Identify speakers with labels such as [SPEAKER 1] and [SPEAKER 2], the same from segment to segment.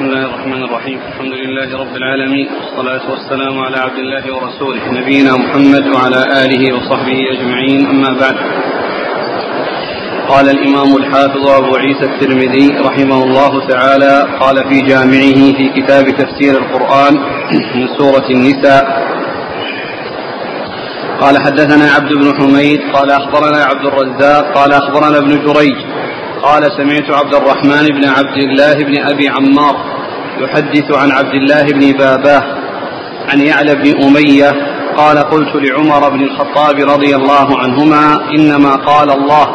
[SPEAKER 1] بسم الله الرحمن الرحيم. الحمد لله رب العالمين. والصلاة والسلام على عبد الله ورسوله. نبينا محمد وعلى آله وصحبه أجمعين. أما بعد. قال الإمام الحافظ أبو عيسى الترمذي رحمه الله تعالى قال في جامعه في كتاب تفسير القرآن من سورة النساء. قال حدثنا عبد بن حميد قال أخبرنا عبد الرزاق قال أخبرنا ابن جريج قال سمعت عبد الرحمن بن عبد الله بن أبي عمار يحدث عن عبد الله بن باباه عن يعلى بن أمية قال قلت لعمر بن الخطاب رضي الله عنهما إنما قال الله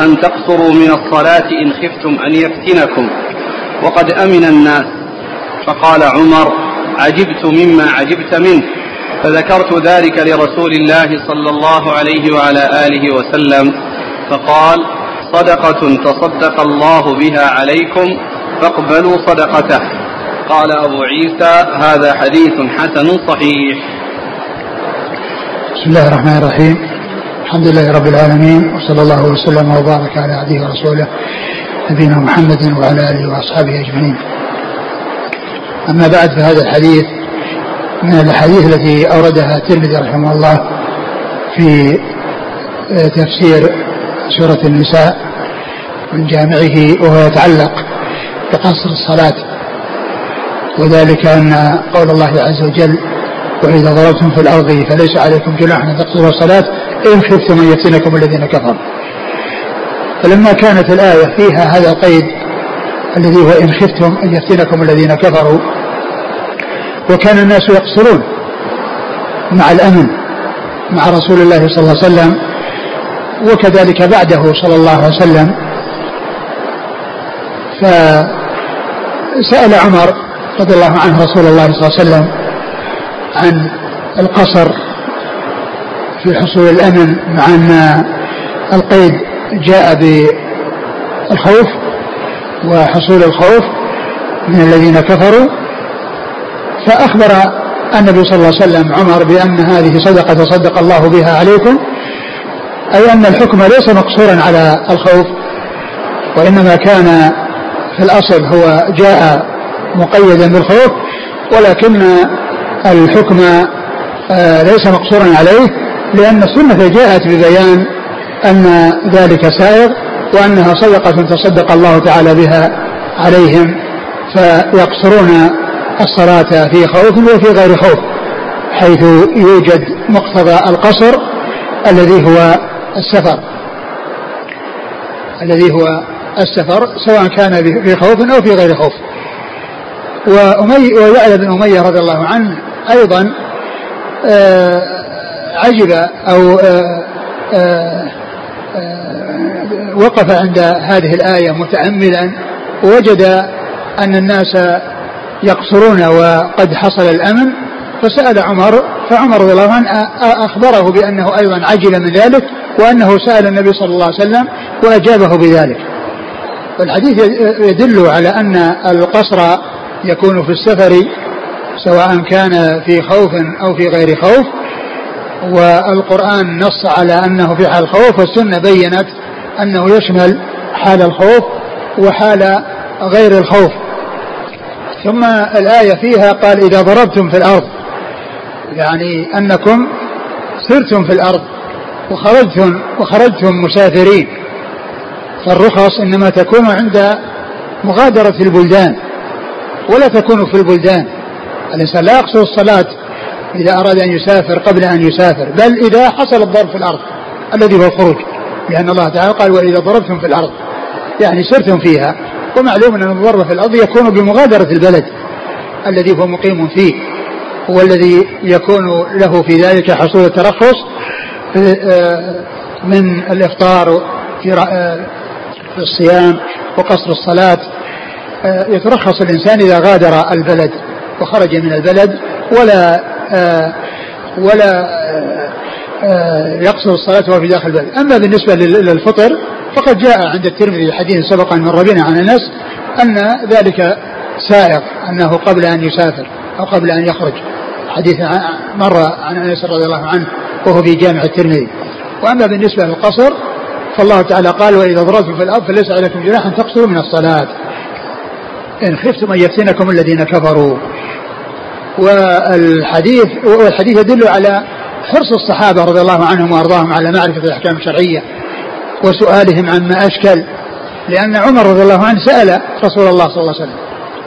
[SPEAKER 1] أن تقصروا من الصلاة إن خفتم أن يفتنكم وقد أمن الناس فقال عمر عجبت مما عجبت منه فذكرت ذلك لرسول الله صلى الله عليه وعلى آله وسلم فقال صدقة تصدق الله بها عليكم فاقبلوا صدقته. قال أبو عيسى هذا حديث حسن صحيح.
[SPEAKER 2] بسم الله الرحمن الرحيم. الحمد لله رب العالمين وصلى الله وسلم وبارك على عبده ورسوله نبينا محمد وعلى آله وأصحابه أجمعين. أما بعد فهذا الحديث من الأحاديث التي أوردها الترمذي رحمه الله في تفسير سورة النساء من جامعه وهو يتعلق بقصر الصلاة. وذلك أن قول الله عز وجل وإذا ضربتم في الأرض فليس عليكم جناح أن تقصروا الصلاة إن خفتم أن يفتنكم الذين كفروا. فلما كانت الآية فيها هذا القيد الذي هو إن خفتم أن يفتنكم الذين كفروا وكان الناس يقصرون مع الأمن مع رسول الله صلى الله عليه وسلم وكذلك بعده صلى الله عليه وسلم. فسأل عمر رضي الله عنه رسول الله صلى الله عليه وسلم عن القصر في حصول الأمن مع أن القيد جاء بالخوف وحصول الخوف من الذين كفروا. فأخبر النبي صلى الله عليه وسلم عمر بأن هذه صدقة تصدق الله بها عليكم أي أن الحكم ليس مقصورا على الخوف وإنما كان في الأصل هو جاء مقيدا بالخوف ولكن الحكم آه، ليس مقصورا عليه لأن السنة جاءت ببيان أن ذلك سائغ وأنها صدقة تصدق الله تعالى بها عليهم فيقصرون الصلاة في خوف وفي غير خوف حيث يوجد مقتضى القصر الذي هو السفر. الذي هو السفر سواء كان في خوف أو في غير خوف. وأمي ويعلى بن أمية رضي الله عنه أيضا آه، عجب أو آه، آه، وقف عند هذه الآية متأملا ووجد أن الناس يقصرون وقد حصل الأمن فسأل عمر فعمر رضي الله عنه أخبره بأنه أيضا عجل من ذلك وأنه سأل النبي صلى الله عليه وسلم وأجابه بذلك. والحديث يدل على أن القصر يكون في السفر سواء كان في خوف أو في غير خوف والقرآن نص على أنه في حال الخوف والسنة بينت أنه يشمل حال الخوف وحال غير الخوف. ثم الآية فيها قال إذا ضربتم في الأرض يعني أنكم سرتم في الأرض. وخرجتم وخرجتم مسافرين. فالرخص إنما تكون عند مغادرة البلدان ولا تكون في البلدان. الإنسان لا يقصر الصلاة إذا أراد أن يسافر قبل أن يسافر بل إذا حصل الضرب في الأرض الذي هو الخروج. لأن الله تعالى قال وإذا ضربتم في الأرض يعني سرتم فيها. ومعلوم أن الضرب في الأرض يكون بمغادرة البلد الذي هو مقيم فيه هو الذي يكون له في ذلك حصول الترخص. من الإفطار في آه، الصيام وقصر الصلاة. آه، يترخص الإنسان إذا غادر البلد وخرج من البلد ولا آه ولا آه يقصر الصلاة وهو في داخل البلد. أما بالنسبة للفطر فقد جاء عند الترمذي حديث سبق أن مر بنا عن أنس أن ذلك سائغ أنه قبل أن يسافر أو قبل أن يخرج. حديث مر عن أنس رضي الله عنه. وهو في جامع الترمذي. وأما بالنسبة للقصر فالله تعالى قال وإذا ضربتم في الأرض فليس عليكم جناح أن تقصروا من الصلاة. إن خفتم أن يفتنكم الذين كفروا. والحديث والحديث يدل على حرص الصحابة رضي الله عنهم وأرضاهم على معرفة الأحكام الشرعية وسؤالهم عما أشكل لأن عمر رضي الله عنه سأل رسول الله صلى الله عليه وسلم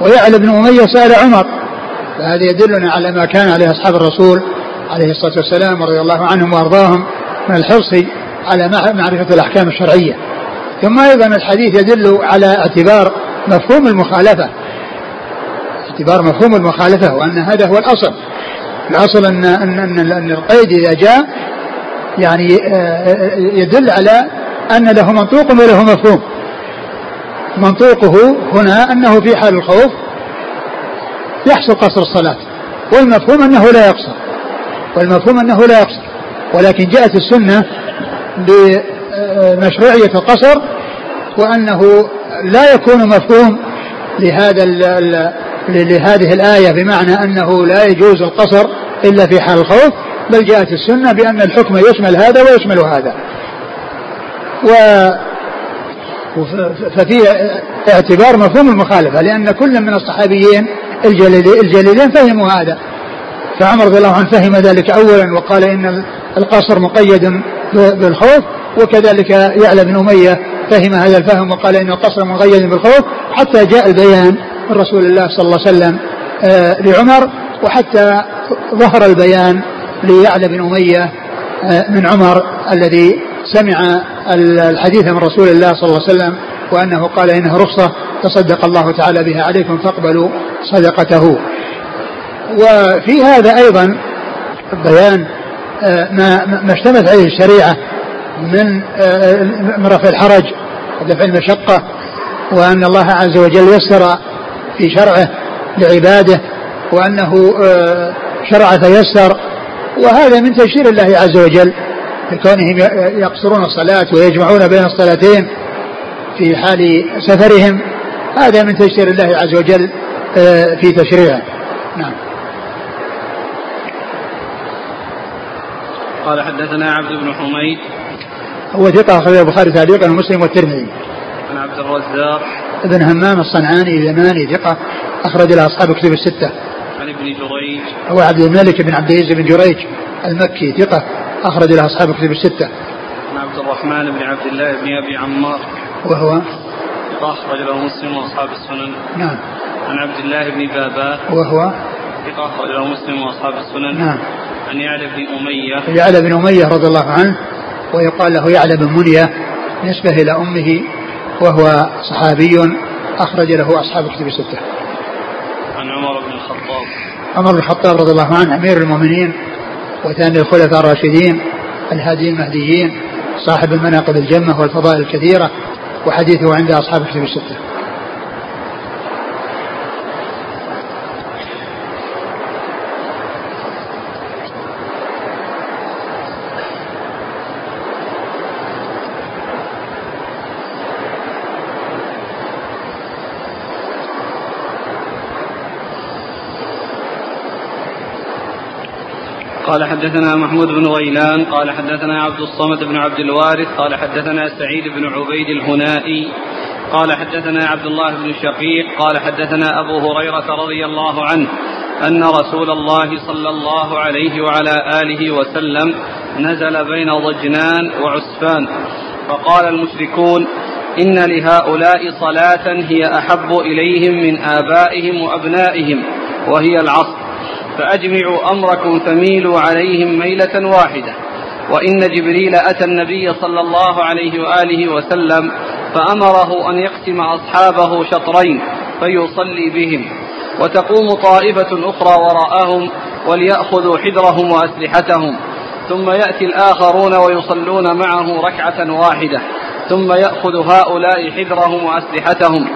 [SPEAKER 2] ويعلى بن أمية؟ سأل عمر. فهذا يدلنا على ما كان عليه أصحاب الرسول عليه الصلاة والسلام رضي الله عنهم وأرضاهم من الحرص على معرفة الأحكام الشرعية. ثم أيضا الحديث يدل على اعتبار مفهوم المخالفة. اعتبار مفهوم المخالفة وأن هذا هو الأصل. الأصل أن أن أن, أن القيد إذا جاء يعني آه، آه، يدل على أن له منطوق وله مفهوم. منطوقه هنا أنه في حال الخوف يحصل قصر الصلاة والمفهوم أنه لا يقصر. والمفهوم أنه لا يقصر ولكن جاءت السنة بمشروعية القصر وأنه لا يكون مفهوم لهذا لهذه الآية بمعنى أنه لا يجوز القصر إلا في حال الخوف بل جاءت السنة بأن الحكم يشمل هذا ويشمل هذا. و ففي اعتبار مفهوم المخالفة لأن كل من الصحابيين الجليلين فهموا هذا. فعمر رضي الله عنه فهم ذلك أولا وقال إن القصر مقيد بالخوف وكذلك يعلى بن أمية فهم هذا الفهم وقال إن القصر مقيد بالخوف حتى جاء البيان من رسول الله صلى الله عليه وسلم آه، لعمر وحتى ظهر البيان ليعلى بن أمية آه، من عمر الذي سمع الحديث من رسول الله صلى الله عليه وسلم وأنه قال إنه رخصة تصدق الله تعالى بها عليكم فاقبلوا صدقته. وفي هذا أيضا بيان آه، ما ما اشتملت عليه الشريعة من من رفع الحرج ودفع المشقة وأن الله عز وجل يسر في شرعه لعباده وأنه آه، شرع فيسر. وهذا من تيسير الله عز وجل بكونهم يقصرون الصلاة ويجمعون بين الصلاتين في حال سفرهم. هذا من تيسير الله عز وجل آه، في تشريعه. نعم.
[SPEAKER 1] قال حدثنا عبد بن حميد
[SPEAKER 2] هو ثقة أخرج البخاري تعليقا ومسلم والترمذي
[SPEAKER 1] عن عبد الرزاق
[SPEAKER 2] ابن همام الصنعاني اليماني ثقة أخرج له أصحاب كتب الستة.
[SPEAKER 1] عن ابن جريج.
[SPEAKER 2] هو عبد الملك بن عبد العزيز بن جريج المكي ثقة أخرج له أصحاب كتب الستة.
[SPEAKER 1] عن عبد الرحمن بن عبد الله بن أبي عمار.
[SPEAKER 2] وهو
[SPEAKER 1] ثقة أخرج له مسلم وأصحاب السنن.
[SPEAKER 2] نعم.
[SPEAKER 1] عن عبد الله بن بابا.
[SPEAKER 2] وهو
[SPEAKER 1] ثقة أخرج له مسلم وأصحاب السنن.
[SPEAKER 2] نعم.
[SPEAKER 1] عن يعلى بن أمية.
[SPEAKER 2] يعلى بن أمية رضي الله عنه ويقال له يعلى بن منية نسبة إلى أمه وهو صحابي أخرج له أصحاب كتب الستة.
[SPEAKER 1] عن عمر بن الخطاب.
[SPEAKER 2] عمر بن الخطاب رضي الله عنه أمير المؤمنين وثاني الخلفاء الراشدين الهادي المهديين صاحب المناقب الجمة والفضائل الكثيرة وحديثه عند أصحاب كتب الستة.
[SPEAKER 1] قال حدثنا محمود بن غيلان قال حدثنا عبد الصمد بن عبد الوارث قال حدثنا سعيد بن عبيد الهنائي قال حدثنا عبد الله بن شقيق قال حدثنا أبو هريرة رضي الله عنه أن رسول الله صلى الله عليه وعلى آله وسلم نزل بين ضجنان وعسفان فقال المشركون إن لهؤلاء صلاة هي أحب إليهم من آبائهم وأبنائهم وهي العصر فأجمعوا أمركم فميلوا عليهم ميلة واحدة. وإن جبريل أتى النبي صلى الله عليه وآله وسلم فأمره أن يقسم أصحابه شطرين فيصلي بهم. وتقوم طائفة أخرى وراءهم وليأخذوا حذرهم وأسلحتهم. ثم يأتي الآخرون ويصلون معه ركعة واحدة. ثم يأخذ هؤلاء حذرهم وأسلحتهم.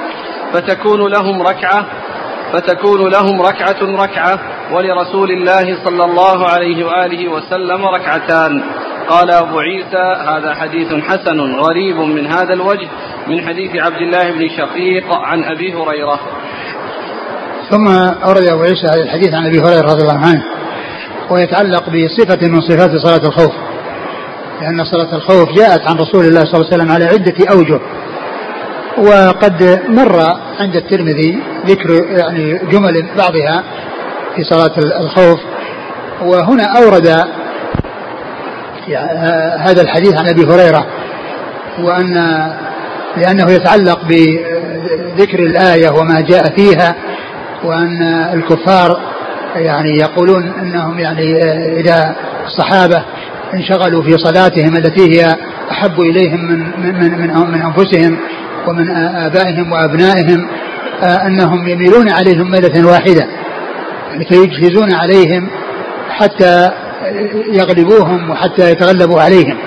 [SPEAKER 1] فتكون لهم ركعة فتكون لهم ركعة ركعة ولرسول الله صلى الله عليه وآله وسلم ركعتان. قال أبو عيسى هذا حديث حسن غريب من هذا الوجه من حديث عبد الله بن شقيق عن أبي هريرة.
[SPEAKER 2] ثم أورد أبو عيسى هذا الحديث عن أبي هريرة رضي الله عنه ويتعلق بصفة من صفات صلاة الخوف. لأن صلاة الخوف جاءت عن رسول الله صلى الله عليه وسلم على عدة أوجه. وقد مر عند الترمذي ذكر يعني جمل بعضها في صلاة الخوف. وهنا أورد يعني هذا الحديث عن أبي هريرة وأن لأنه يتعلق بذكر الآية وما جاء فيها وأن الكفار يعني يقولون أنهم يعني إذا الصحابة انشغلوا في صلاتهم التي هي أحب إليهم من من من, من أنفسهم ومن آبائهم وأبنائهم أنهم يميلون عليهم ميلة واحدة. يعني فيجهزون عليهم حتى يغلبوهم وحتى يتغلبوا عليهم.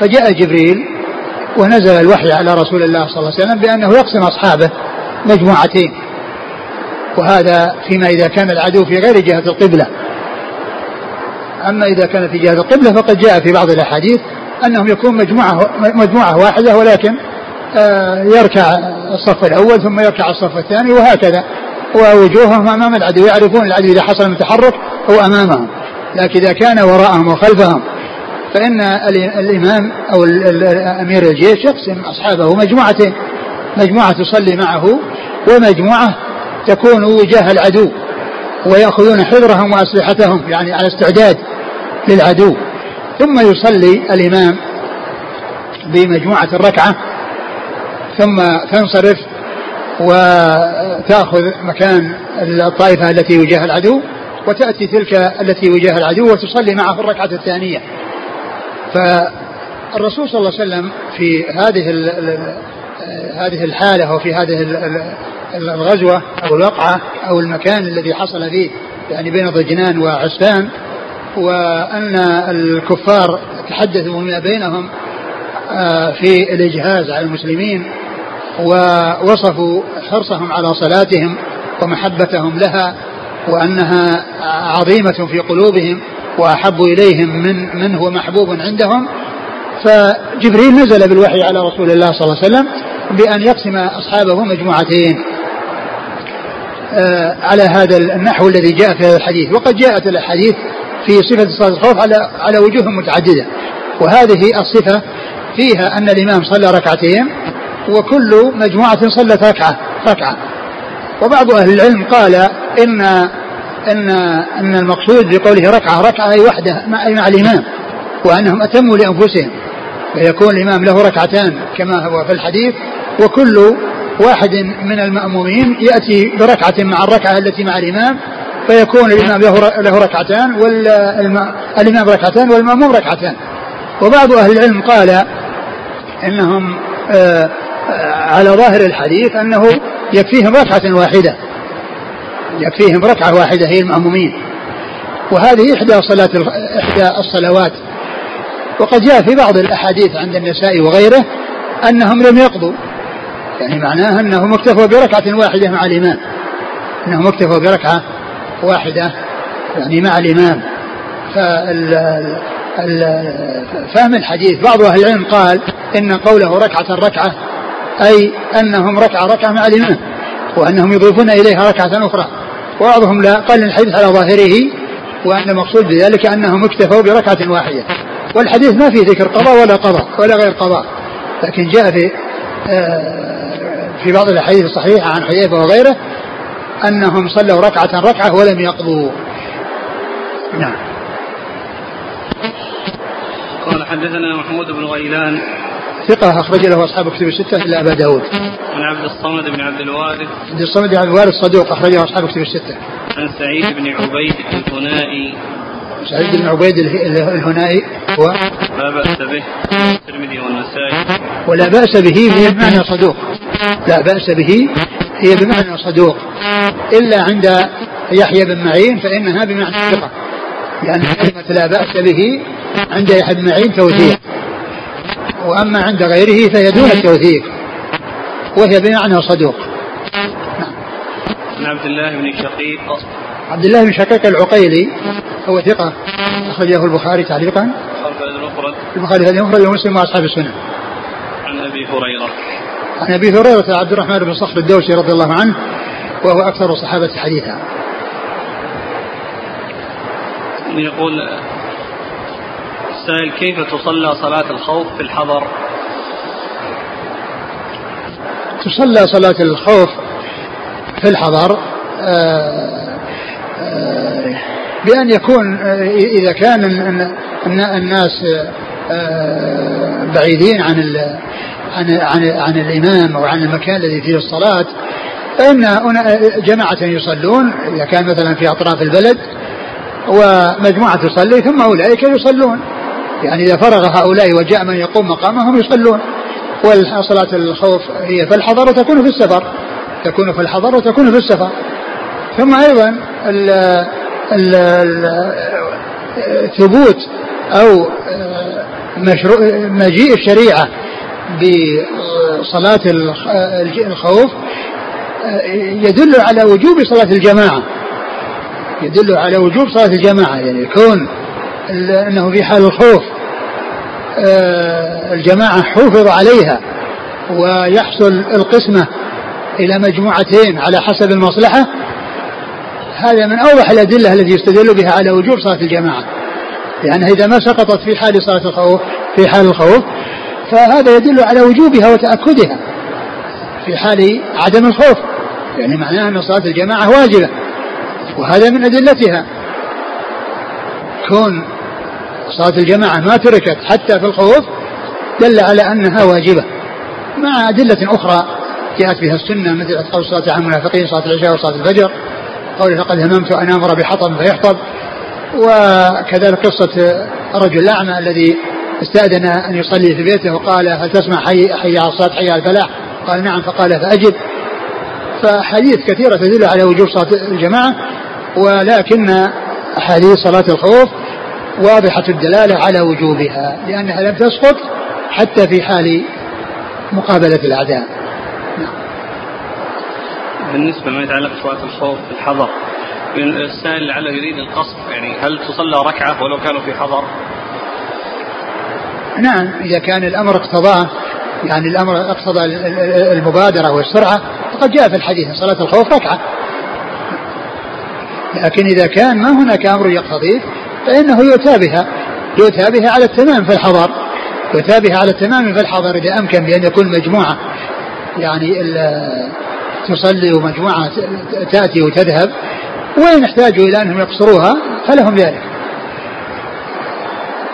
[SPEAKER 2] فجاء جبريل ونزل الوحي على رسول الله صلى الله عليه وسلم بأنه يقسم أصحابه مجموعتين. وهذا فيما إذا كان العدو في غير جهة القبلة. أما إذا كان في جهة القبلة فقد جاء في بعض الأحاديث أنهم يكون مجموعة مجموعة واحدة ولكن آه، يركع الصف الأول ثم يركع الصف الثاني وهكذا. ووجوههم أمام العدو. يعرفون العدو إذا حصل من تحرك هو أمامهم. لكن إذا كان وراءهم وخلفهم فإن الإمام أو أمير الجيش يقسم أصحابه مجموعتين. مجموعة تصلي معه ومجموعة تكون وجاه العدو ويأخذون حذرهم وأسلحتهم يعني على استعداد للعدو. ثم يصلي الإمام بمجموعة الركعة ثم تنصرف وتأخذ مكان الطائفة التي وجاه العدو وتأتي تلك التي وجاه العدو وتصلي معه في الركعة الثانية. فالرسول صلى الله عليه وسلم في هذه هذه الحالة وفي هذه الغزوة أو الوقعة أو المكان الذي حصل فيه يعني بين ضجنان وعسفان وأن الكفار تحدثوا فيما بينهم آه، في الإجهاز على المسلمين. ووصفوا حرصهم على صلاتهم ومحبتهم لها وأنها عظيمة في قلوبهم وأحب إليهم من من هو محبوب عندهم. فجبريل نزل بالوحي على رسول الله صلى الله عليه وسلم بأن يقسم أصحابه مجموعتين آه، على هذا النحو الذي جاء في هذا الحديث. وقد جاءت الأحاديث في صفة صلاة الخوف على على وجوه متعددة وهذه الصفة فيها أن الإمام صلى ركعتين وكل مجموعة صلت ركعة ركعة. وبعض أهل العلم قال إن أن أن المقصود بقوله ركعة ركعة أي وحدة مع, الإمام وأنهم أتموا لأنفسهم فيكون الإمام له ركعتان كما هو في الحديث وكل واحد من المأمومين يأتي بركعة مع الركعة التي مع الإمام فيكون الإمام له له ركعتان والإمام ركعتان والمأموم ركعتان. وبعض أهل العلم قال إنهم آه، على ظاهر الحديث أنه يكفيهم ركعة واحدة. يكفيهم ركعة واحدة هي المأمومين. وهذه إحدى صلاة إحدى الصلوات. وقد جاء في بعض الأحاديث عند النساء وغيره أنهم لم يقضوا. يعني معناه أنهم اكتفوا بركعة واحدة مع الإمام. أنهم اكتفوا بركعة واحدة يعني مع الإمام. فهم الحديث. بعض أهل العلم قال إن قوله ركعة ركعة أي أنهم ركعة ركعة مع الإمام وأنهم يضيفون إليها ركعة أخرى. وبعضهم لا قال الحديث على ظاهره وأن المقصود بذلك أنهم اكتفوا بركعة واحدة. والحديث ما في ذكر قضاء ولا قضاء ولا غير قضاء لكن جاء في آه، في بعض الأحاديث الصحيحة عن حذيفة وغيره أنهم صلوا ركعة ركعة ولم يقضوا. نعم.
[SPEAKER 1] قال حدثنا محمود بن غيلان
[SPEAKER 2] ثقة أخرج له أصحاب كتب الستة إلا أبا داود.
[SPEAKER 1] عن عبد الصمد بن عبد الوارث.
[SPEAKER 2] عبد الصمد بن عبد الوارث صدوق أخرجه أصحاب كتب الستة.
[SPEAKER 1] عن سعيد بن عبيد الهنائي.
[SPEAKER 2] سعيد بن عبيد الهنائي هو؟
[SPEAKER 1] لا بأس به. الترمذي والنسائي.
[SPEAKER 2] ولا بأس به هي بمعنى صدوق. لا بأس به هي بمعنى صدوق. إلا عند يحيى بن معين فإنها بمعنى ثقة. لأن كلمة لا بأس به عند يحيى بن معين توثيق وأما عند غيره فهي دون التوثيق. وهي بمعنى صدوق.
[SPEAKER 1] نعم عن عبد الله بن شقيق.
[SPEAKER 2] عبد الله بن شقيق العقيلي هو ثقة أخرجه البخاري تعليقا. البخاري هذه المفرد ومسلم وأصحاب السنة.
[SPEAKER 1] عن أبي هريرة.
[SPEAKER 2] عن أبي هريرة عبد الرحمن بن صخر الدوسي رضي الله عنه وهو أكثر الصحابة حديثا.
[SPEAKER 1] يقول السائل كيف تصلى صلاة الخوف في الحضر؟
[SPEAKER 2] تصلى صلاة الخوف في الحضر آه، آه، بأن يكون إذا كان الناس بعيدين عن عن عن عن الإمام أو عن المكان الذي فيه الصلاة فإن جماعة يصلون إذا كان مثلا في أطراف البلد ومجموعة تصلي ثم أولئك يصلون. يعني إذا فرغ هؤلاء وجاء من يقوم مقامهم يصلون. وصلاة الخوف هي في الحضر وتكون في السفر. تكون في الحضر وتكون في السفر. ثم أيضا ال ال ال ثبوت أو مشروع مجيء الشريعة بصلاة الخوف يدل على وجوب صلاة الجماعة. يدل على وجوب صلاة الجماعة. يعني يكون أنه في حال الخوف. الجماعة حوفظ عليها ويحصل القسمة إلى مجموعتين على حسب المصلحة. هذا من أوضح الأدلة التي يستدل بها على وجوب صلاة الجماعة لأنها إذا ما سقطت في حال صلاة الخوف في حال الخوف فهذا يدل على وجوبها وتأكدها في حال عدم الخوف يعني معناه أن صلاة الجماعة واجبة وهذا من أدلتها. كون صلاة الجماعة ما تركت حتى في الخوف دل على أنها واجبة مع أدلة أخرى جاءت بها السنة مثل قول صلاة عن المنافقين صلاة العشاء وصلاة الفجر قول فقد هممت أن أمر بحطب فيحطب وكذلك قصة الرجل الأعمى الذي استأذن أن يصلي في بيته وقال هل تسمع حي, حي على الصلاة حي على الفلاح قال نعم فقال فأجب. فأحاديث كثيرة تدل على وجوب صلاة الجماعة ولكن أحاديث صلاة الخوف واضحة الدلالة على وجوبها لأنها لم تسقط حتى في حال مقابلة الأعداء نعم.
[SPEAKER 1] بالنسبة لما يتعلق بصلاة الخوف في الحضر السائل لعله يريد القصر يعني هل تصلى ركعة ولو كانوا في حضر؟
[SPEAKER 2] نعم إذا كان الأمر اقتضاه يعني الأمر اقتضى المبادرة والسرعة فقد جاء في الحديث صلاة الخوف ركعة لكن إذا كان ما هناك أمر يقتضيه فإنه يؤتى بها يؤتى بها على التمام في الحضر يؤتى بها على التمام في الحضر إذا أمكن بأن يكون مجموعة. يعني تصلي ومجموعة تأتي وتذهب وإن احتاجوا إلى أنهم يقصروها فلهم ذلك.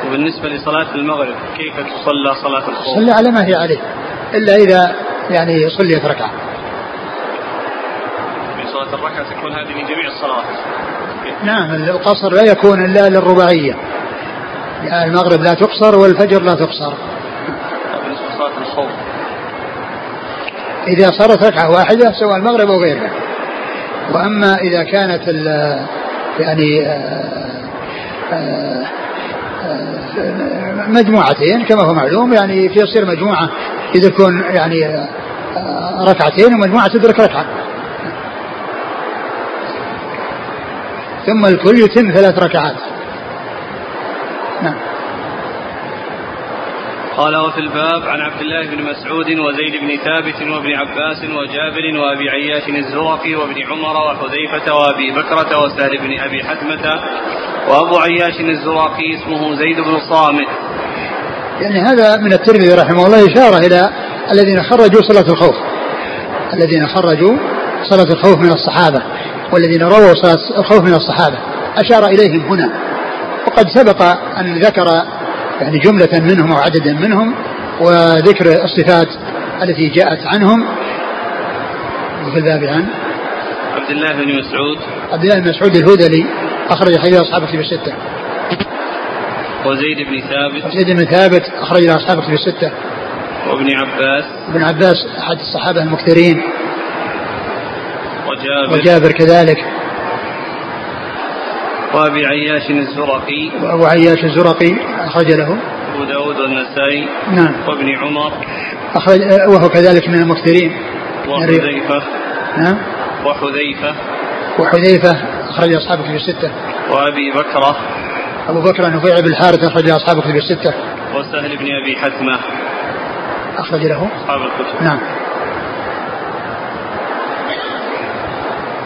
[SPEAKER 1] وبالنسبة لصلاة المغرب كيف تصلى صلاة الخوف؟
[SPEAKER 2] صلى على ما هي عليه إلا إذا يعني صليت ركعة.
[SPEAKER 1] صلاة الركعة تكون هذه من جميع الصلوات.
[SPEAKER 2] نعم القصر لا يكون إلا للرباعية. يعني المغرب لا تقصر والفجر لا تقصر. إذا صارت ركعة واحدة سواء المغرب أو غيرها. وأما إذا كانت يعني آه، آه، آه، مجموعتين كما هو معلوم يعني في يصير مجموعة إذا تكون يعني ركعتين ومجموعة تدرك ركعة. ثم الكل يتم ثلاث ركعات نعم
[SPEAKER 1] قال وفي الباب عن عبد الله بن مسعود وزيد بن ثابت وابن عباس وجابر وابي عياش الزرقي وابن عمر وحذيفة وابي بكرة وسهل بن أبي حتمه وأبو عياش الزرقي اسمه زيد بن صامت.
[SPEAKER 2] يعني هذا من الترمذي رحمه الله إشارة إلى الذين خرجوا صلاة الخوف. الذين خرجوا صلاة الخوف من الصحابة والذين رووا الخوف من الصحابة. أشار إليهم هنا. وقد سبق أن ذكر يعني جملة منهم أو عددا منهم وذكر الصفات التي جاءت عنهم. وفي الباب عن
[SPEAKER 1] عبد الله بن مسعود.
[SPEAKER 2] عبد الله بن مسعود الهذلي أخرج حديث أصحاب الكتب الستة.
[SPEAKER 1] وزيد بن ثابت.
[SPEAKER 2] وزيد بن ثابت أخرج أصحاب الكتب الستة.
[SPEAKER 1] وابن عباس.
[SPEAKER 2] ابن عباس أحد الصحابة المكثرين.
[SPEAKER 1] وجابر.
[SPEAKER 2] وجابر كذلك.
[SPEAKER 1] وأبي عياش الزرقي.
[SPEAKER 2] وأبو عياش الزرقي أخرج له.
[SPEAKER 1] أبو داود والنسائي.
[SPEAKER 2] نعم.
[SPEAKER 1] وابن عمر.
[SPEAKER 2] أخرج وهو كذلك من المكثرين
[SPEAKER 1] وحذيفة.
[SPEAKER 2] نعم
[SPEAKER 1] وحذيفة.
[SPEAKER 2] وحذيفة أخرج اصحاب كتب الستة.
[SPEAKER 1] وأبي بكرة.
[SPEAKER 2] أبو بكر نفيع بن الحارث أخرج اصحاب كتب الستة.
[SPEAKER 1] وسهل بن أبي حتمه
[SPEAKER 2] أخرج له.
[SPEAKER 1] أصحاب الكتب.
[SPEAKER 2] نعم.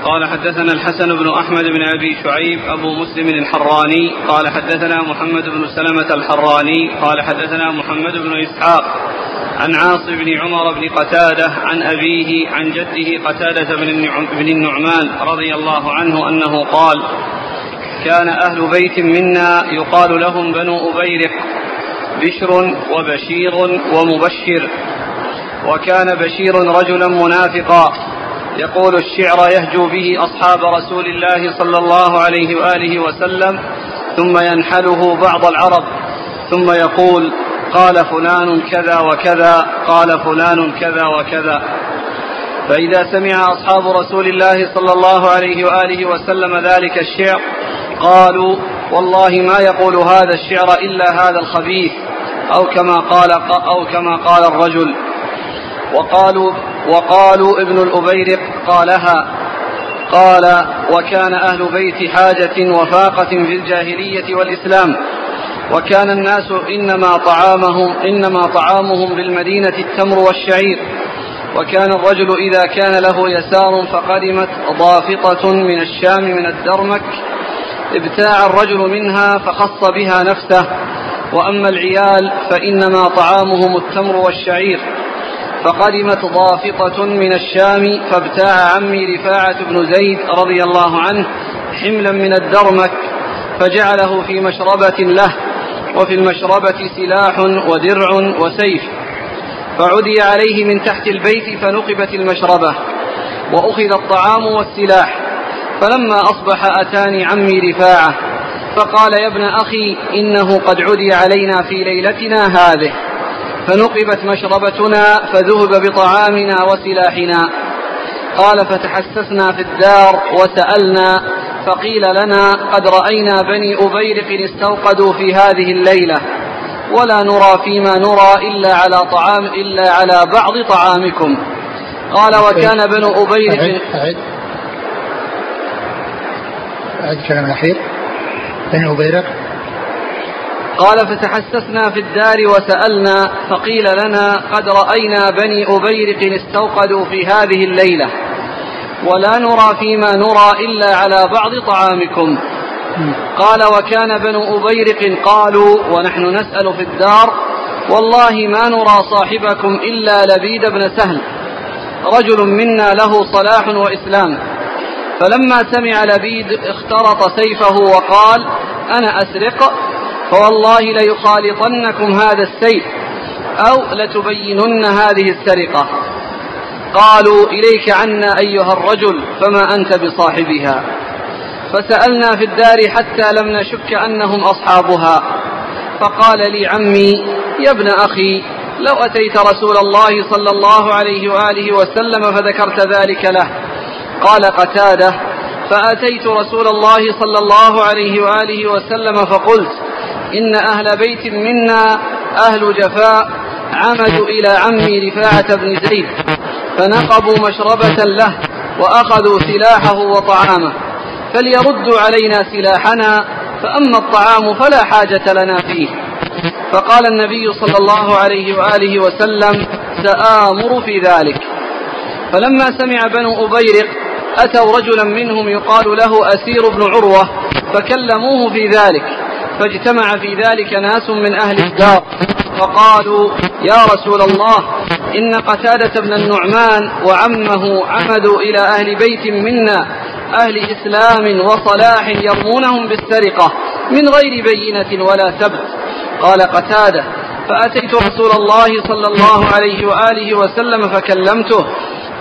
[SPEAKER 1] قال حدثنا الحسن بن أحمد بن أبي شعيب أبو مسلم الحراني. قال حدثنا محمد بن سلمة الحراني. قال حدثنا محمد بن إسحاق عن عاص بن عمر بن قتادة عن أبيه عن جده قتادة بن النعمان رضي الله عنه أنه قال كان أهل بيت منا يقال لهم بنو أبيرق بشر وبشير ومبشر وكان بشير رجلا منافقا يقول الشعر يهجو به أصحاب رسول الله صلى الله عليه وآله وسلم ثم ينحله بعض العرب ثم يقول قال فلان كذا وكذا قال فلان كذا وكذا. فإذا سمع أصحاب رسول الله صلى الله عليه وآله وسلم ذلك الشعر قالوا والله ما يقول هذا الشعر إلا هذا الخبيث أو كما قال أو كما قال الرجل. وقالوا وقالوا ابن الأبيرق قالها قال وكان أهل بيت حاجة وفاقة في الجاهلية والإسلام وكان الناس إنما طعامهم إنما طعامهم بالمدينة التمر والشعير وكان الرجل إذا كان له يسار فقدمت ضافطة من الشام من الدرمك ابتاع الرجل منها فخص بها نفسه وأما العيال فإنما طعامهم التمر والشعير فقدمت ضافطة من الشام فابتاع عمي رفاعة بن زيد رضي الله عنه حملا من الدرمك فجعله في مشربة له وفي المشربة سلاح ودرع وسيف. فعدي عليه من تحت البيت فنقبت المشربة وأخذ الطعام والسلاح. فلما أصبح أتاني عمي رفاعة فقال يا ابن أخي إنه قد عدي علينا في ليلتنا هذه. فنقبت مشربتنا فذهب بطعامنا وسلاحنا. قال فتحسسنا في الدار وسألنا فقيل لنا قد رأينا بني أبيرق استوقدوا في هذه الليلة ولا نرى فيما نرى إلا على طعام إلا على بعض طعامكم. قال وكان بنو أبيرق أعد أعد.
[SPEAKER 2] أعد الكلام الأخير. بني أبيرق.
[SPEAKER 1] قال فتحسسنا في الدار وسألنا فقيل لنا قد رأينا بني أبيرق استوقدوا في هذه الليلة ولا نرى فيما نرى إلا على بعض طعامكم. قال وكان بنو أبيرق قالوا ونحن نسأل في الدار والله ما نرى صاحبكم إلا لبيد بن سهل. رجل منا له صلاح وإسلام. فلما سمع لبيد اخترط سيفه وقال أنا أسرق؟ فوالله ليخالطنكم هذا السيف أو لتبينن هذه السرقة. قالوا إليك عنا أيها الرجل فما أنت بصاحبها؟ فسألنا في الدار حتى لم نشك أنهم أصحابها. فقال لي عمي يا ابن أخي لو أتيت رسول الله صلى الله عليه وآله وسلم فذكرت ذلك له. قال قتادة فأتيت رسول الله صلى الله عليه وآله وسلم فقلت إن أهل بيت منا أهل جفاء عمدوا إلى عمي رفاعة بن زيد فنقبوا مشربة له وأخذوا سلاحه وطعامه فليردوا علينا سلاحنا فأما الطعام فلا حاجة لنا فيه. فقال النبي صلى الله عليه وآله وسلم سآمر في ذلك. فلما سمع بنو أبيرق أتوا رجلا منهم يقال له أسير بن عروة فكلموه في ذلك. فاجتمع في ذلك ناس من أهل الدار فقالوا يا رسول الله إن قتادة بن النعمان وعمه عمدوا إلى أهل بيت منا أهل إسلام وصلاح يرمونهم بالسرقة من غير بينة ولا ثبت قال قتادة فأتيت رسول الله صلى الله عليه وآله وسلم فكلمته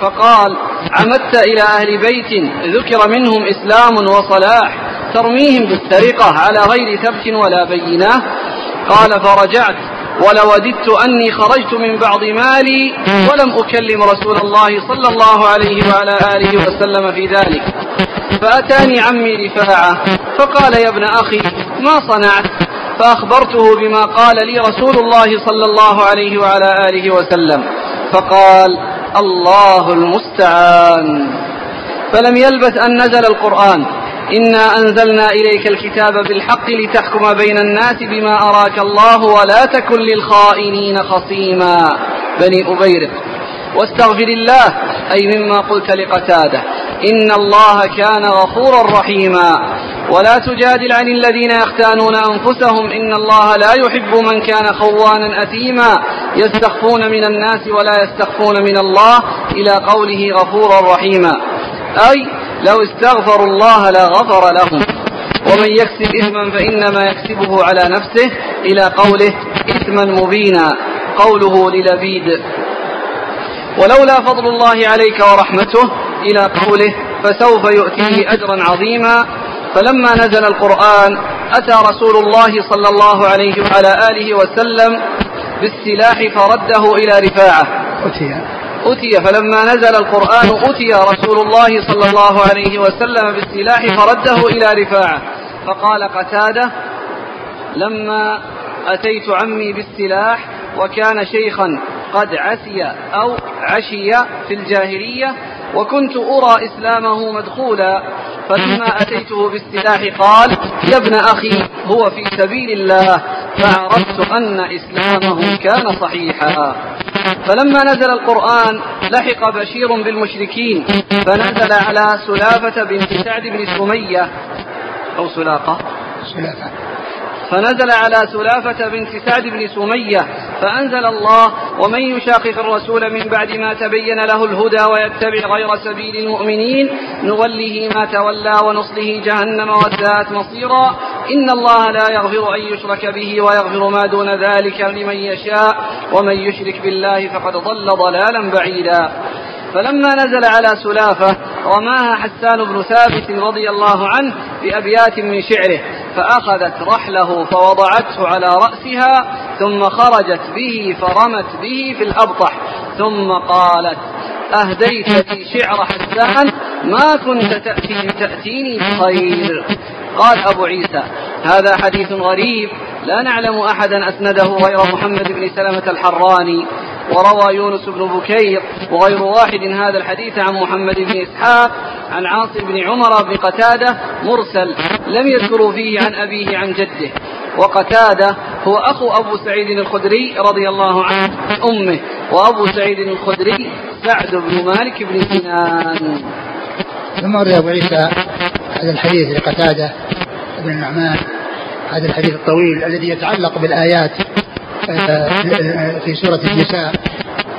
[SPEAKER 1] فقال عمدت إلى أهل بيت ذكر منهم إسلام وصلاح ترميهم بالسرقة على غير ثبت ولا بينة. قال فرجعت ولوددت أني خرجت من بعض مالي ولم أكلم رسول الله صلى الله عليه وعلى آله وسلم في ذلك. فأتاني عمي رفاعة فقال يا ابن أخي ما صنعت؟ فأخبرته بما قال لي رسول الله صلى الله عليه وعلى آله وسلم. فقال الله المستعان. فلم يلبث أن نزل القرآن. إنا أنزلنا إليك الكتاب بالحق لتحكم بين الناس بما أراك الله ولا تكن للخائنين خصيما. بني أبيرق. واستغفر الله أي مما قلت لقتادة. إن الله كان غفورا رحيما. ولا تجادل عن الذين يختانون أنفسهم. إن الله لا يحب من كان خوانا أثيما. يستخفون من الناس ولا يستخفون من الله. إلى قوله غفورا رحيما. أي لو استغفروا الله لغفر لهم. ومن يكسب إثما فإنما يكسبه على نفسه. إلى قوله إثما مبينا. قوله للبيد. ولولا فضل الله عليك ورحمته إلى قوله فسوف يؤتيه أجرا عظيما. فلما نزل القرآن أتى رسول الله صلى الله عليه وعلى آله وسلم بالسلاح فرده إلى رفاعة.
[SPEAKER 2] أتي.
[SPEAKER 1] أتي. فلما نزل القرآن أتي رسول الله صلى الله عليه وسلم بالسلاح فرده إلى رفاعة. فقال قتادة لما أتيت عمي بالسلاح وكان شيخا قد عسي أو عشي في الجاهلية وكنت أرى إسلامه مدخولا فلما أتيته بالسلاح قال يا ابن أخي هو في سبيل الله. فعرفت أن إسلامه كان صحيحا. فلما نزل القرآن لحق بشير بالمشركين فنزل على سلافة بنت سعد بن سمية. أو سلاقة؟
[SPEAKER 2] سلافة.
[SPEAKER 1] فنزل على سلافة بنت سعد بن سمية فأنزل الله ومن يشاقق الرسول من بعد ما تبين له الهدى ويتبع غير سبيل المؤمنين نوله ما تولى ونصله جهنم وساءت مصيرا. إن الله لا يغفر أن يشرك به ويغفر ما دون ذلك لمن يشاء ومن يشرك بالله فقد ضل ضلالا بعيدا. فلما نزل على سلافة رماها حسان بن ثابت رضي الله عنه بأبيات من شعره. فأخذت رحله فوضعته على رأسها ثم خرجت به فرمت به في الأبطح ثم قالت أهديت لي شعر حسان ما كنت تأتي تأتيني بخير. قال أبو عيسى هذا حديث غريب لا نعلم أحدا أسنده غير محمد بن سلمة الحراني. وروى يونس بن بكير وغير واحد هذا الحديث عن محمد بن إسحاق عن عاصم بن عمر بن قتادة مرسل لم يذكروا فيه عن أبيه عن جده. وقتادة هو أخو أبو سعيد الخدري رضي الله عنه أمه وأبو سعيد الخدري سعد بن مالك بن سنان.
[SPEAKER 2] ثم ورد أبو عيسى هذا الحديث لقتادة بن النعمان هذا الحديث الطويل الذي يتعلق بالآيات في سورة النساء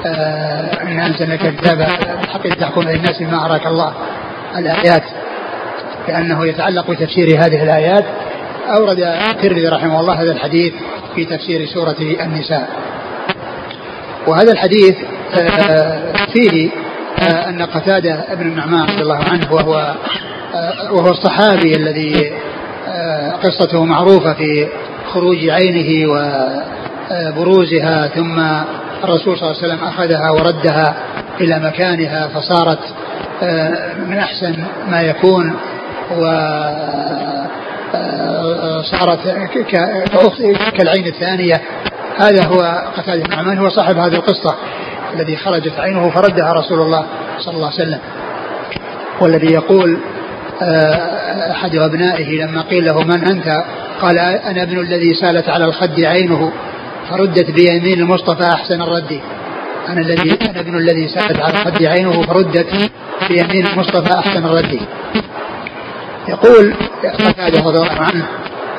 [SPEAKER 2] آه، إن أنزلنا الكتاب بالحق تحكم بين الناس بما أراك الله. الآيات لأنه يتعلق بتفسير هذه الآيات. أورد الترمذي رحمه الله هذا الحديث في تفسير سورة النساء. وهذا الحديث آه، فيه أن قتادة ابن النعمان رضي الله عنه وهو وهو الصحابي الذي قصته معروفة في خروج عينه وبروزها ثم الرسول صلى الله عليه وسلم أخذها وردها إلى مكانها فصارت من أحسن ما يكون وصارت كالعين الثانية. هذا هو قتادة بن عمان هو صاحب هذه القصة الذي خرجت عينه فردها رسول الله صلى الله عليه وسلم. والذي يقول أحد أبنائه لما قيل له من أنت؟ قال أنا ابن الذي سالت على الخد عينه. فردت بيمين المصطفى أحسن الرد. أنا الذي أنا ابن الذي سالت على الخد عينه فردت بيمين المصطفى أحسن الرد. يقول قتادة رضي الله عنه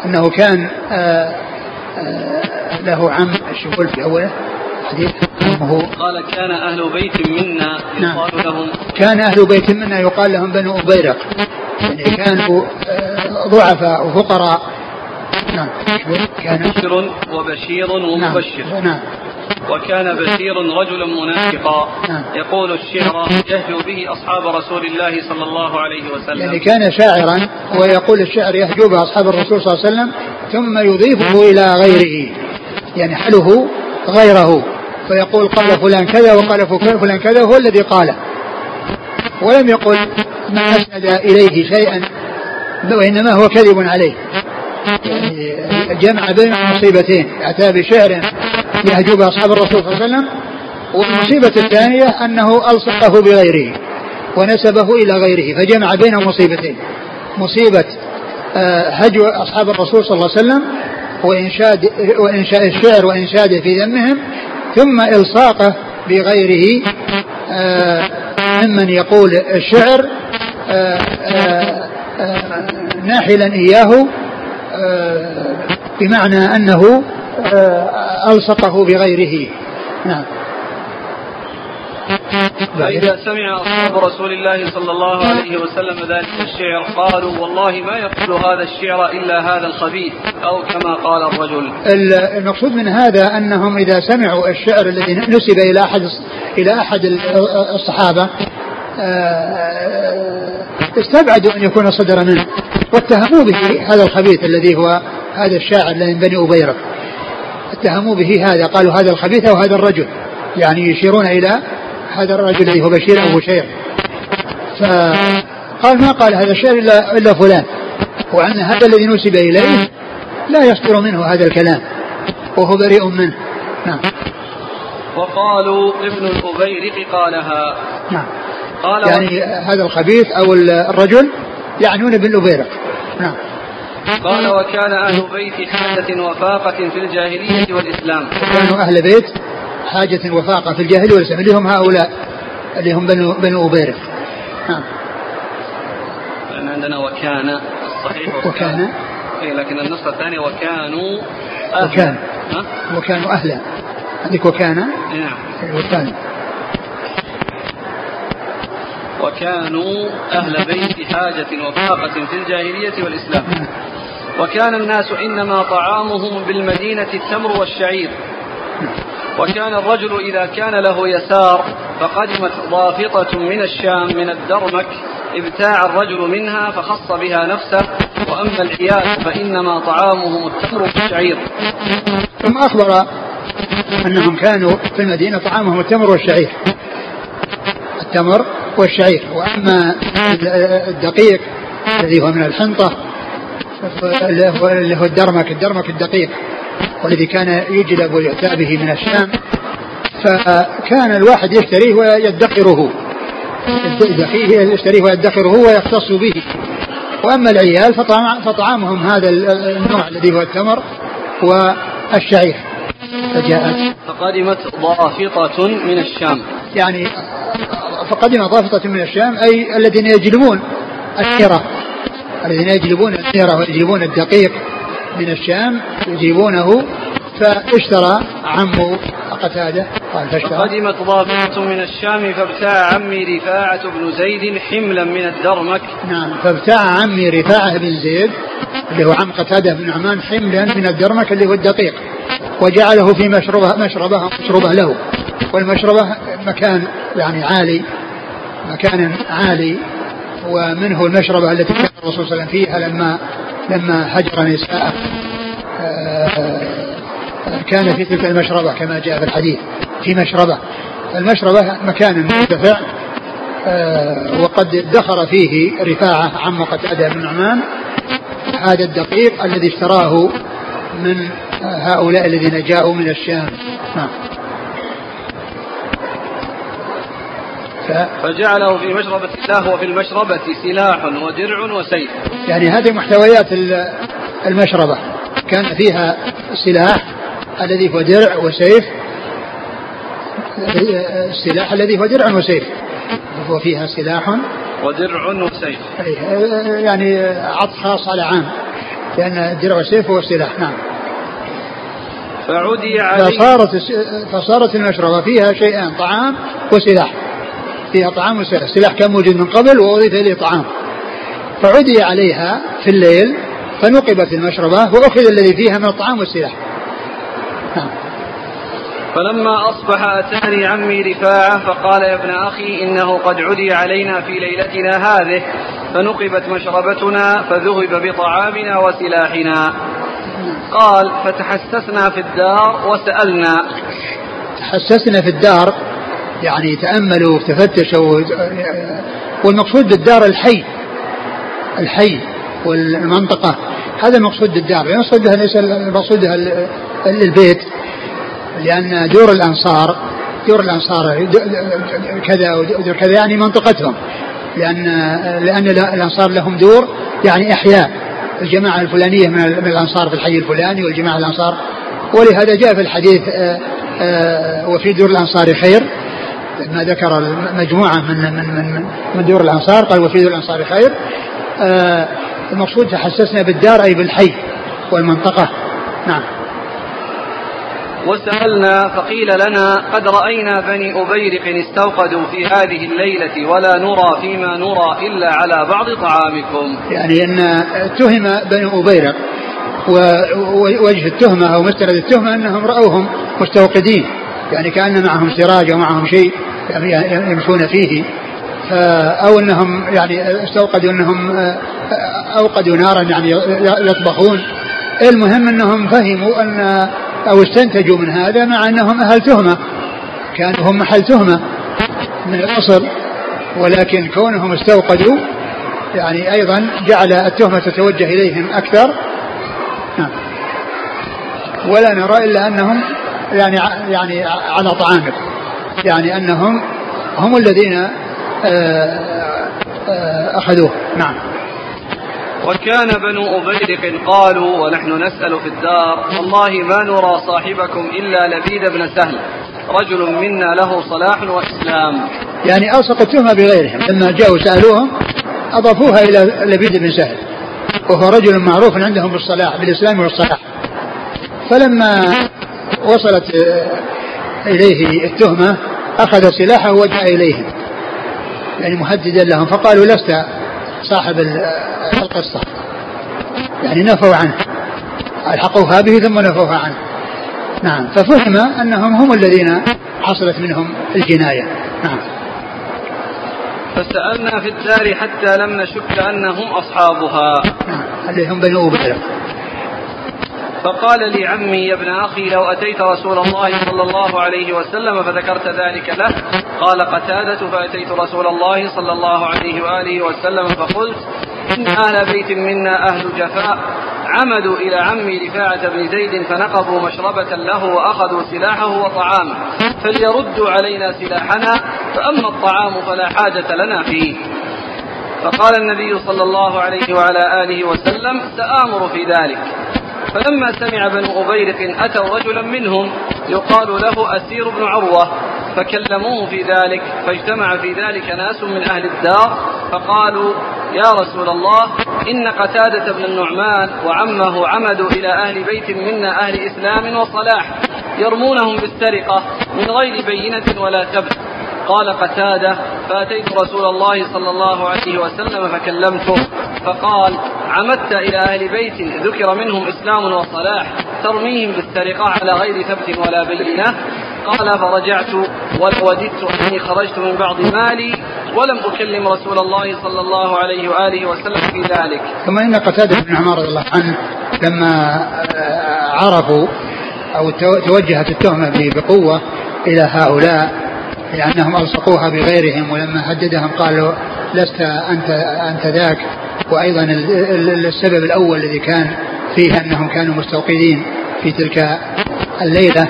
[SPEAKER 2] أنه كان آآ آآ له عم الشغل في أوله. حديث
[SPEAKER 1] قال كان أهل بيت منا
[SPEAKER 2] نعم.
[SPEAKER 1] يقال لهم
[SPEAKER 2] كان أهل بيت منا يقال لهم بنو أبيرق. يعني كانوا آه، ضعفاء وفقراء. نعم كان
[SPEAKER 1] بشر وبشير ومبشر.
[SPEAKER 2] نعم نعم
[SPEAKER 1] وكان بشير رجلا منافقا.
[SPEAKER 2] نعم.
[SPEAKER 1] يقول الشعر يهجو به أصحاب رسول الله صلى الله عليه وسلم.
[SPEAKER 2] يعني كان شاعرا ويقول الشعر يهجو به أصحاب الرسول صلى الله عليه وسلم ثم يضيفه إلى غيره. يعني حله غيره. فيقول قال فلان كذا وقال فلان كذا هو الذي قاله ولم يقل ما أسند إليه شيئا وإنما هو كذب عليه. جمع بين المصيبتين أتى بشعر يهجو به أصحاب الرسول صلى الله عليه وسلم والمصيبة الثانية أنه ألصقه بغيره ونسبه إلى غيره فجمع بين مصيبتين. مصيبة آه، هجو أصحاب الرسول صلى الله عليه وسلم وإنشاد وإنشاء الشعر وإنشاده في ذمهم ثم إلصاقه بغيره آه، ممن يقول الشعر آه، ناحلا إياه بمعنى أنه آه، ألصقه بغيره. نعم.
[SPEAKER 1] فإذا سمع أصحاب رسول الله صلى الله عليه وسلم ذلك الشعر قالوا والله ما يقول هذا الشعر إلا هذا الخبيث أو كما قال الرجل.
[SPEAKER 2] المقصود من هذا أنهم إذا سمعوا الشعر الذي نسب إلى أحد إلى أحد الصحابة آه، استبعدوا أن يكون صدر منه. واتهموا به هذا الخبيث الذي هو هذا الشاعر من بني أبيرق اتهموا به هذا قالوا هذا الخبيث أو هذا الرجل. يعني يشيرون إلى هذا الرجل الذي هو بشير أو بشير. فقال ما قال هذا الشعر إلا, إلا فلان. وأن هذا الذي نسب إليه لا يصدر منه هذا الكلام. وهو بريء منه. نعم.
[SPEAKER 1] وقالوا ابن الأبيرق قالها.
[SPEAKER 2] نعم. قال يعني هذا الخبيث أو الرجل يعنون ابن الأبيرق نعم.
[SPEAKER 1] قال وكان أهل بيت حاجة وفاقة في الجاهلية والإسلام.
[SPEAKER 2] كانوا أهل بيت حاجة وفاقة في الجاهلية والإسلام. اللي هم هؤلاء؟ اللي هم بنو, بنو أبيرق نعم.
[SPEAKER 1] عندنا وكان صحيح
[SPEAKER 2] وكان.
[SPEAKER 1] إيه لكن النسخة الثانية وكانوا
[SPEAKER 2] أهلا وكان. ها؟ وكانوا أهلا. عندك وكان؟
[SPEAKER 1] نعم.
[SPEAKER 2] وكان.
[SPEAKER 1] وكانوا أهل بيت حاجة وفاقة في الجاهلية والإسلام. وكان الناس إنما طعامهم بالمدينة التمر والشعير. وكان الرجل إذا كان له يسار فقدمت ضافطة من الشام من الدرمك ابتاع الرجل منها فخص بها نفسه. وأما العيال فإنما طعامهم التمر والشعير.
[SPEAKER 2] ثم أخبر أنهم كانوا في المدينة طعامهم التمر والشعير. التمر والشعير وأما الدقيق الذي هو من الحنطة اللي هو الدرمك الدرمك الدقيق والذي كان يجلب ويؤتى به من الشام. فكان الواحد يشتريه ويدخره يشتريه ويدخره ويختص به. وأما العيال فطعامهم هذا النوع الذي هو التمر والشعير.
[SPEAKER 1] فجاءت فقدمت ضافطة من الشام.
[SPEAKER 2] يعني فقدم ضافطة من الشام أي الذين يجلبون الثيرة الذين يجلبون الثيرة ويجلبون الدقيق من الشام يجيبونه فاشترى عمه قتادة
[SPEAKER 1] قال فاشترى. قدمت ضافرة من الشام فابتاع عمي رفاعة بن زيد حملا من الدرمك.
[SPEAKER 2] نعم فابتاع عمي رفاعة بن زيد اللي هو عم قتادة بن نعمان حملا من الدرمك اللي هو الدقيق وجعله في مشربه مشربه مشربه له. والمشربة مكان يعني عالي مكان عالي ومنه المشربة التي كان الرسول صلى الله عليه وسلم فيها لما لما هجر نساءه. آه، كان في تلك المشربة كما جاء في الحديث في مشربة. المشربة مكان مرتفع آه، وقد ادخر فيه رفاعة عم قتادة بن نعمان هذا الدقيق الذي اشتراه من هؤلاء الذين جاءوا من الشام. نعم.
[SPEAKER 1] فجعله في مشربة الله وفي المشربة سلاح ودرع وسيف.
[SPEAKER 2] يعني هذه محتويات المشربة. كان فيها سلاح الذي هو درع وسيف. السلاح الذي هو درع وسيف. هو فيها سلاح.
[SPEAKER 1] ودرع وسيف.
[SPEAKER 2] يعني عطف خاص على عام لأن الدرع والسيف هو السلاح. نعم.
[SPEAKER 1] فعدي عليه
[SPEAKER 2] فصارت فصارت المشربة فيها شيئان طعام وسلاح. فيها طعام وسلاح السلاح كان موجود من قبل وأضيف إليه طعام. فعدي عليها في الليل فنقبت المشربة وأخذ الذي فيها من الطعام والسلاح.
[SPEAKER 1] نعم. فلما أصبح أتاني عمي رفاعة فقال يا ابن أخي إنه قد عدي علينا في ليلتنا هذه. فنقبت مشربتنا فذهب بطعامنا وسلاحنا. قال فتحسسنا في الدار وسألنا.
[SPEAKER 2] تحسسنا في الدار يعني تأملوا تفتشوا والمقصود بالدار الحي الحي والمنطقة. هذا المقصود بالدار. المقصود ليس المقصود البيت لأن دور الأنصار دور الأنصار كذا ودور كذا يعني منطقتهم. لأن لأن الأنصار لهم دور يعني إحياء. الجماعة الفلانية من الأنصار في الحي الفلاني والجماعة الأنصار. ولهذا جاء في الحديث آه، آه، وفي دور الأنصار خير. ما ذكر مجموعة من من من من دور الأنصار قال وفي دور الأنصار خير. آه المقصود تحسسنا بالدار أي بالحي والمنطقة. نعم.
[SPEAKER 1] وسألنا فقيل لنا قد رأينا بني أبيرق استوقدوا في هذه الليلة ولا نرى فيما نرى إلا على بعض طعامكم.
[SPEAKER 2] يعني أن اتهم بني أبيرق ووجه التهمة أو مستند التهمة أنهم رأوهم مستوقدين. يعني كأن معهم سراج ومعهم شيء يمشون فيه. أو أنهم يعني استوقدوا أنهم أوقدوا نارا يعني يطبخون. المهم أنهم فهموا أن أو استنتجوا من هذا مع أنهم أهل تهمة. كانوا هم محل تهمة من الأصل ولكن كونهم استوقدوا يعني أيضا جعل التهمة تتوجه إليهم أكثر. نعم. ولا نرى إلا أنهم يعني يعني على طعامكم يعني أنهم هم الذين آه، آه، أخذوه. نعم.
[SPEAKER 1] وكان بنو أبيرق قالوا ونحن نسأل في الدار والله ما نرى صاحبكم إلا لبيد بن سهل. رجل منا له صلاح وإسلام.
[SPEAKER 2] يعني ألصق التهمة بغيرهم. لما جاءوا سألوهم أضافوها إلى لبيد بن سهل. وهو رجل معروف عندهم بالصلاح بالإسلام والصلاح. فلما وصلت إليه التهمة أخذ سلاحه وجاء إليهم يعني مهددا لهم. فقالوا لست صاحب القصة. يعني نفوا عنه. ألحقوها به ثم نفوها عنه. نعم. ففهم أنهم هم الذين حصلت منهم الجناية. نعم.
[SPEAKER 1] فسألنا في الدار حتى لم نشك أنهم أصحابها.
[SPEAKER 2] نعم. اللي هم بنو أبي
[SPEAKER 1] فقال لي عمي يا ابن أخي لو أتيت رسول الله صلى الله عليه وسلم فذكرت ذلك له. قال قتادة فأتيت رسول الله صلى الله عليه وآله وسلم فقلت إن أهل بيت منا أهل جفاء عمدوا إلى عمي رفاعة بن زيد فنقضوا مشربة له وأخذوا سلاحه وطعامه. فليردوا علينا سلاحنا فأما الطعام فلا حاجة لنا فيه. فقال النبي صلى الله عليه وعلى آله وسلم سآمر في ذلك. فلما سمع بنو أبيرق أتوا رجلا منهم يقال له أسير بن عروة فكلموه في ذلك فاجتمع في ذلك ناس من أهل الدار فقالوا يا رسول الله إن قتادة بن النعمان وعمه عمدوا إلى أهل بيت منا أهل إسلام وصلاح يرمونهم بالسرقة من غير بينة ولا تبت قال قتادة فأتيت رسول الله صلى الله عليه وسلم فكلمته فقال عمدت إلى أهل بيت ذكر منهم إسلام وصلاح ترميهم بالسرقة على غير ثبت ولا بينة. قال فرجعت ووددت أني خرجت من بعض مالي ولم أكلم رسول الله صلى الله عليه وآله وسلم في ذلك.
[SPEAKER 2] ثم إن قتادة بن عمر رضي الله عنه لما عرفوا أو توجهت التهمة بقوة إلى هؤلاء لأنهم ألصقوها بغيرهم ولما هددهم قالوا لست أنت أنت ذاك. وأيضا السبب الأول الذي كان فيه أنهم كانوا مستوقدين في تلك الليلة.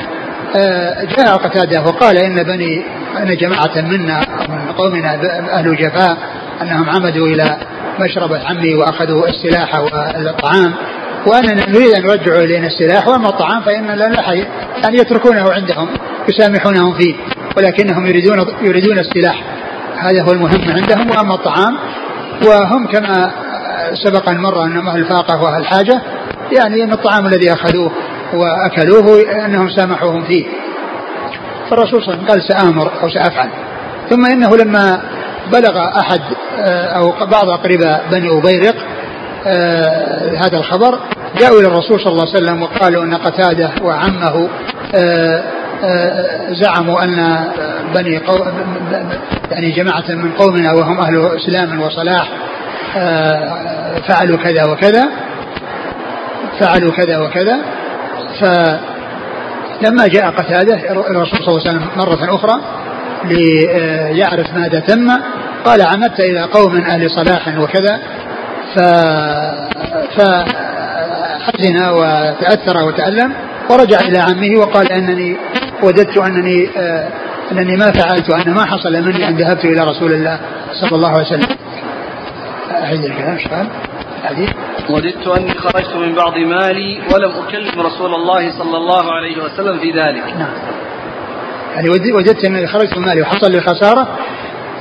[SPEAKER 2] آه، جاء قتادة وقال إن بني أن جماعة منا من قومنا أهل جفاء أنهم عمدوا إلى مشربة عمي وأخذوا السلاح والطعام. وأننا نريد أن يرجعوا إلينا السلاح وأما الطعام فإن لا حي أن يتركونه عندهم يسامحونهم فيه ولكنهم يريدون يريدون السلاح. هذا هو المهم عندهم وأما الطعام وهم كما سبق أن مر انهم أهل الفاقة واهل الحاجة يعني أن الطعام الذي أخذوه وأكلوه أنهم سامحوهم فيه. فالرسول صلى الله عليه وسلم قال سآمر أو سأفعل. ثم إنه لما بلغ أحد أو بعض اقرباء بني أبيرق آه، هذا الخبر جاءوا إلى الرسول صلى الله عليه وسلم وقالوا إن قتادة وعمه آه، زعموا أن بني قو... يعني جماعة من قومنا وهم أهل إسلام وصلاح آه، فعلوا كذا وكذا فعلوا كذا وكذا فلما جاء قتادة الرسول صلى الله عليه وسلم مرة أخرى ليعرف ماذا تم قال عمدت إلى قوم أهل صلاح وكذا ف فحزن وتأثر وتألم ورجع إلى عمه وقال أنني وددت أنني آه أنني ما فعلت وأن ما حصل مني أن ذهبت إلى رسول الله صلى الله عليه وسلم. اعيد الكلام قال؟
[SPEAKER 1] الحديث وددت أني خرجت من بعض مالي ولم أكلم رسول الله صلى الله عليه وسلم في ذلك.
[SPEAKER 2] نعم. يعني وددت اني خرجت من مالي وحصل لي خسارة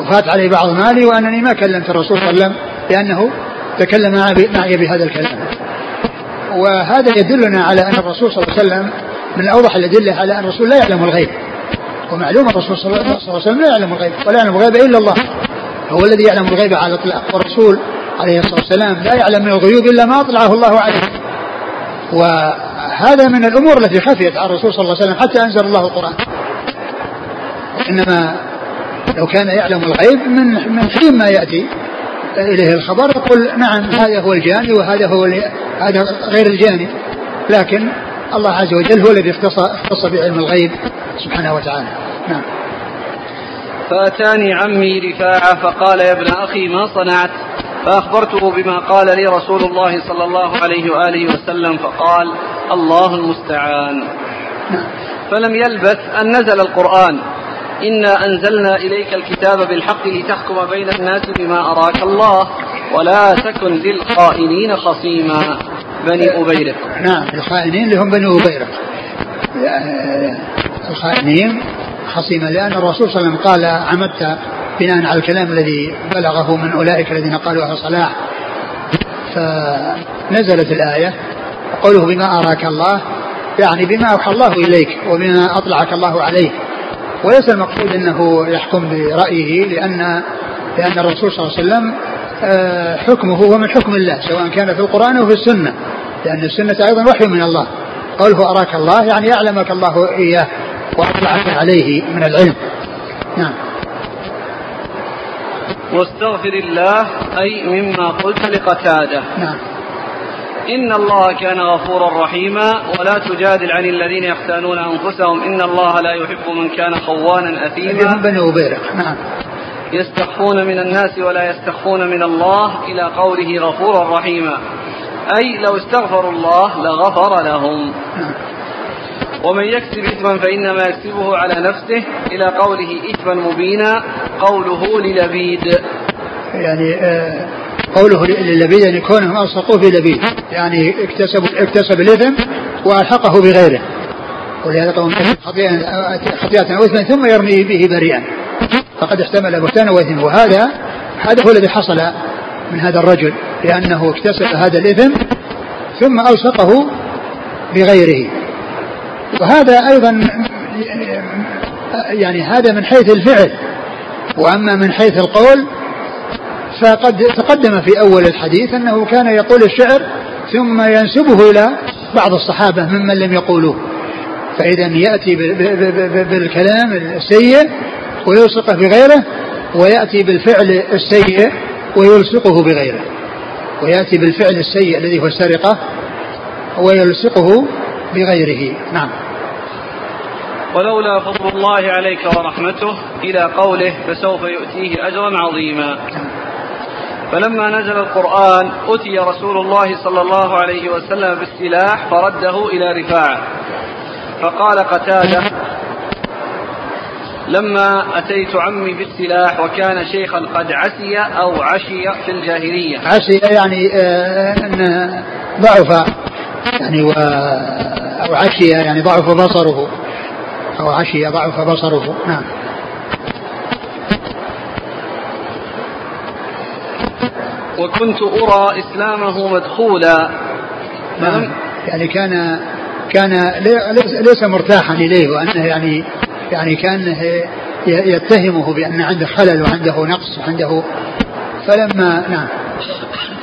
[SPEAKER 2] وفات علي بعض مالي وأنني ما كلمت الرسول صلى الله عليه وسلم لأنه تكلم معي بهذا الكلام وهذا يدلنا على أن الرسول صلى الله عليه وسلم من أوضح الأدلة على أن الرسول لا يعلم الغيب ومعلوم الرسول صلى الله عليه وسلم لا يعلم الغيب ولا يعلم الغيب إلا الله هو الذي يعلم الغيب على الإطلاق. والرسول عليه الصلاة والسلام لا يعلم من الغيوب إلا ما أطلعه الله عليه. وهذا من الأمور التي خفيت على الرسول صلى الله عليه وسلم حتى أنزل الله القرآن. إنما لو كان يعلم الغيب من من حين ما يأتي إليه الخبر يقول نعم هذا هو الجاني وهذا هو هذا غير الجاني. لكن الله عز وجل هو الذي اختص اختص بعلم الغيب سبحانه وتعالى. نعم.
[SPEAKER 1] فأتاني عمي رفاعة فقال يا ابن أخي ما صنعت؟ فأخبرته بما قال لي رسول الله صلى الله عليه وآله وسلم فقال الله المستعان. فلم يلبث أن نزل القرآن. إنا أنزلنا إليك الكتاب بالحق لتحكم بين الناس بما أراك الله ولا تكن للخائنين خصيما. بني أبيرة.
[SPEAKER 2] نعم الخائنين اللي هم بني أبيرة. الخائنين خصيما لأن الرسول صلى الله عليه وسلم قال عمدت بناء على الكلام الذي بلغه من أولئك الذين قالوا أهل صلاح. فنزلت الآية قوله بما أراك الله يعني بما أوحى الله إليك وبما أطلعك الله عليه وليس المقصود أنه يحكم برأيه لأن لأن الرسول صلى الله عليه وسلم آه، حكمه هو من حكم الله سواء كان في القرآن أو في السنة. لأن السنة أيضا وحي من الله. قوله أراك الله يعني أعلمك الله إياه. وأطلعك عليه من العلم. نعم.
[SPEAKER 1] واستغفر الله أي مما قلت لقتادة.
[SPEAKER 2] نعم.
[SPEAKER 1] إن الله كان غفورا رحيما ولا تجادل عن الذين يختانون أنفسهم. إن الله لا يحب من كان خوانا أثيما.
[SPEAKER 2] بني نعم.
[SPEAKER 1] يستخفون من الناس ولا يستخفون من الله إلى قوله غفورا رحيما. أي لو استغفروا الله لغفر لهم. نعم. ومن يكسب إثما فإنما يكسبه على نفسه إلى قوله إثما مبينا قوله للبيد.
[SPEAKER 2] يعني آه قوله للبيد يعني كونهم ألصقوه في لبيد. يعني اكتسب اكتسب الإثم وألحقه بغيره. ولهذا قوم خطيئة أو إثما ثم يرمي به بريئا. فقد احتمل بهتانا وإثما وهذا هذا هو الذي حصل من هذا الرجل لأنه اكتسب هذا الإثم ثم ألصقه بغيره. وهذا أيضا يعني هذا من حيث الفعل. وأما من حيث القول فقد تقدم في أول الحديث أنه كان يقول الشعر ثم ينسبه إلى بعض الصحابة ممن لم يقولوه. فإذا يأتي بالكلام السيء ويلصقه بغيره ويأتي بالفعل السيء ويلصقه بغيره. ويأتي بالفعل السيء الذي هو السرقة ويلصقه بغيره. نعم.
[SPEAKER 1] ولولا فضل الله عليك ورحمته إلى قوله فسوف يؤتيه أجرا عظيما. فلما نزل القرآن أتي رسول الله صلى الله عليه وسلم بالسلاح فرده إلى رفاعة. فقال قتادة لما أتيت عمي بالسلاح وكان شيخا قد عسي أو عشي في الجاهلية.
[SPEAKER 2] عسي يعني آه ضعف يعني و أو عشي يعني ضعف بصره. أو عشي ضعف بصره نعم.
[SPEAKER 1] وكنت أرى إسلامه مدخولا.
[SPEAKER 2] نعم. يعني كان كان ليس مرتاحا إليه وأنه يعني يعني كان يتهمه بأن عنده خلل وعنده نقص وعنده فلما نعم.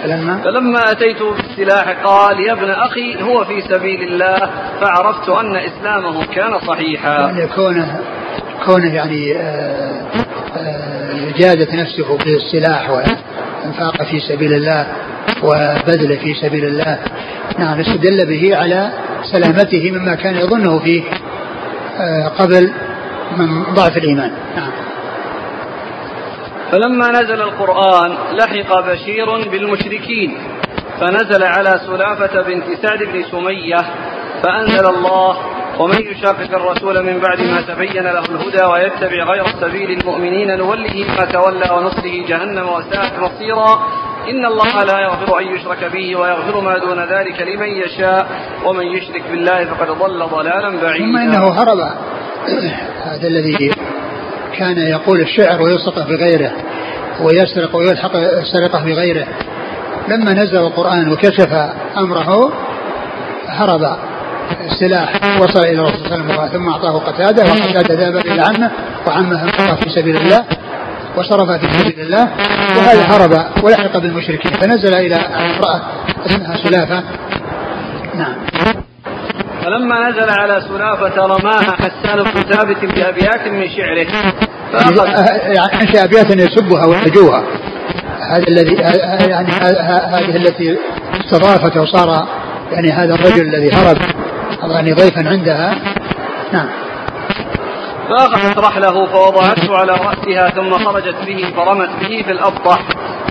[SPEAKER 1] فلما؟ فلما أتيت بالسلاح قال يا ابن أخي هو في سبيل الله فعرفت أن إسلامه كان صحيحا.
[SPEAKER 2] يعني كونه كونه يعني آه، آه، جادت نفسه بالسلاح وانفاق في سبيل الله وبذل في سبيل الله. نعم استدل به على سلامته مما كان يظنه فيه آه، قبل من ضعف الإيمان. نعم.
[SPEAKER 1] فلما نزل القرآن لحق بشير بالمشركين. فنزل على سلافة بنت سعد بن سمية فأنزل الله ومن يشاقق الرسول من بعد ما تبين له الهدى ويتبع غير سبيل المؤمنين نوله ما تولى ونصره جهنم وساءت مصيرا إن الله لا يغفر أن يشرك به ويغفر ما دون ذلك لمن يشاء ومن يشرك بالله فقد ضل ضلالا بعيدا.
[SPEAKER 2] ثم إنه هرب. هذا الذي كان يقول الشعر ويلصق بغيره ويسرق ويلحق السرقة بغيره. لما نزل القرآن وكشف أمره هرب السلاح وصل إلى الرسول صلى الله عليه وسلم ثم أعطاه قتادة وقتادة ذهب إلى عمه وعمه في سبيل الله وصرف في سبيل الله وهذا هرب ولحق بالمشركين فنزل إلى امرأة اسمها سلافة. نعم.
[SPEAKER 1] فلما نزل على سلافة رماها حسان بن ثابت بأبيات من شعره
[SPEAKER 2] فأخذ يعني أنشأ أبيات يسبها ويهجوها هذا الذي يعني هذه التي استضافت وصار يعني هذا الرجل الذي هرب. يعني ضيفا عندها. نعم.
[SPEAKER 1] فأخذت رحله فوضعته على رأسها ثم خرجت به فرمت به في الأبطح.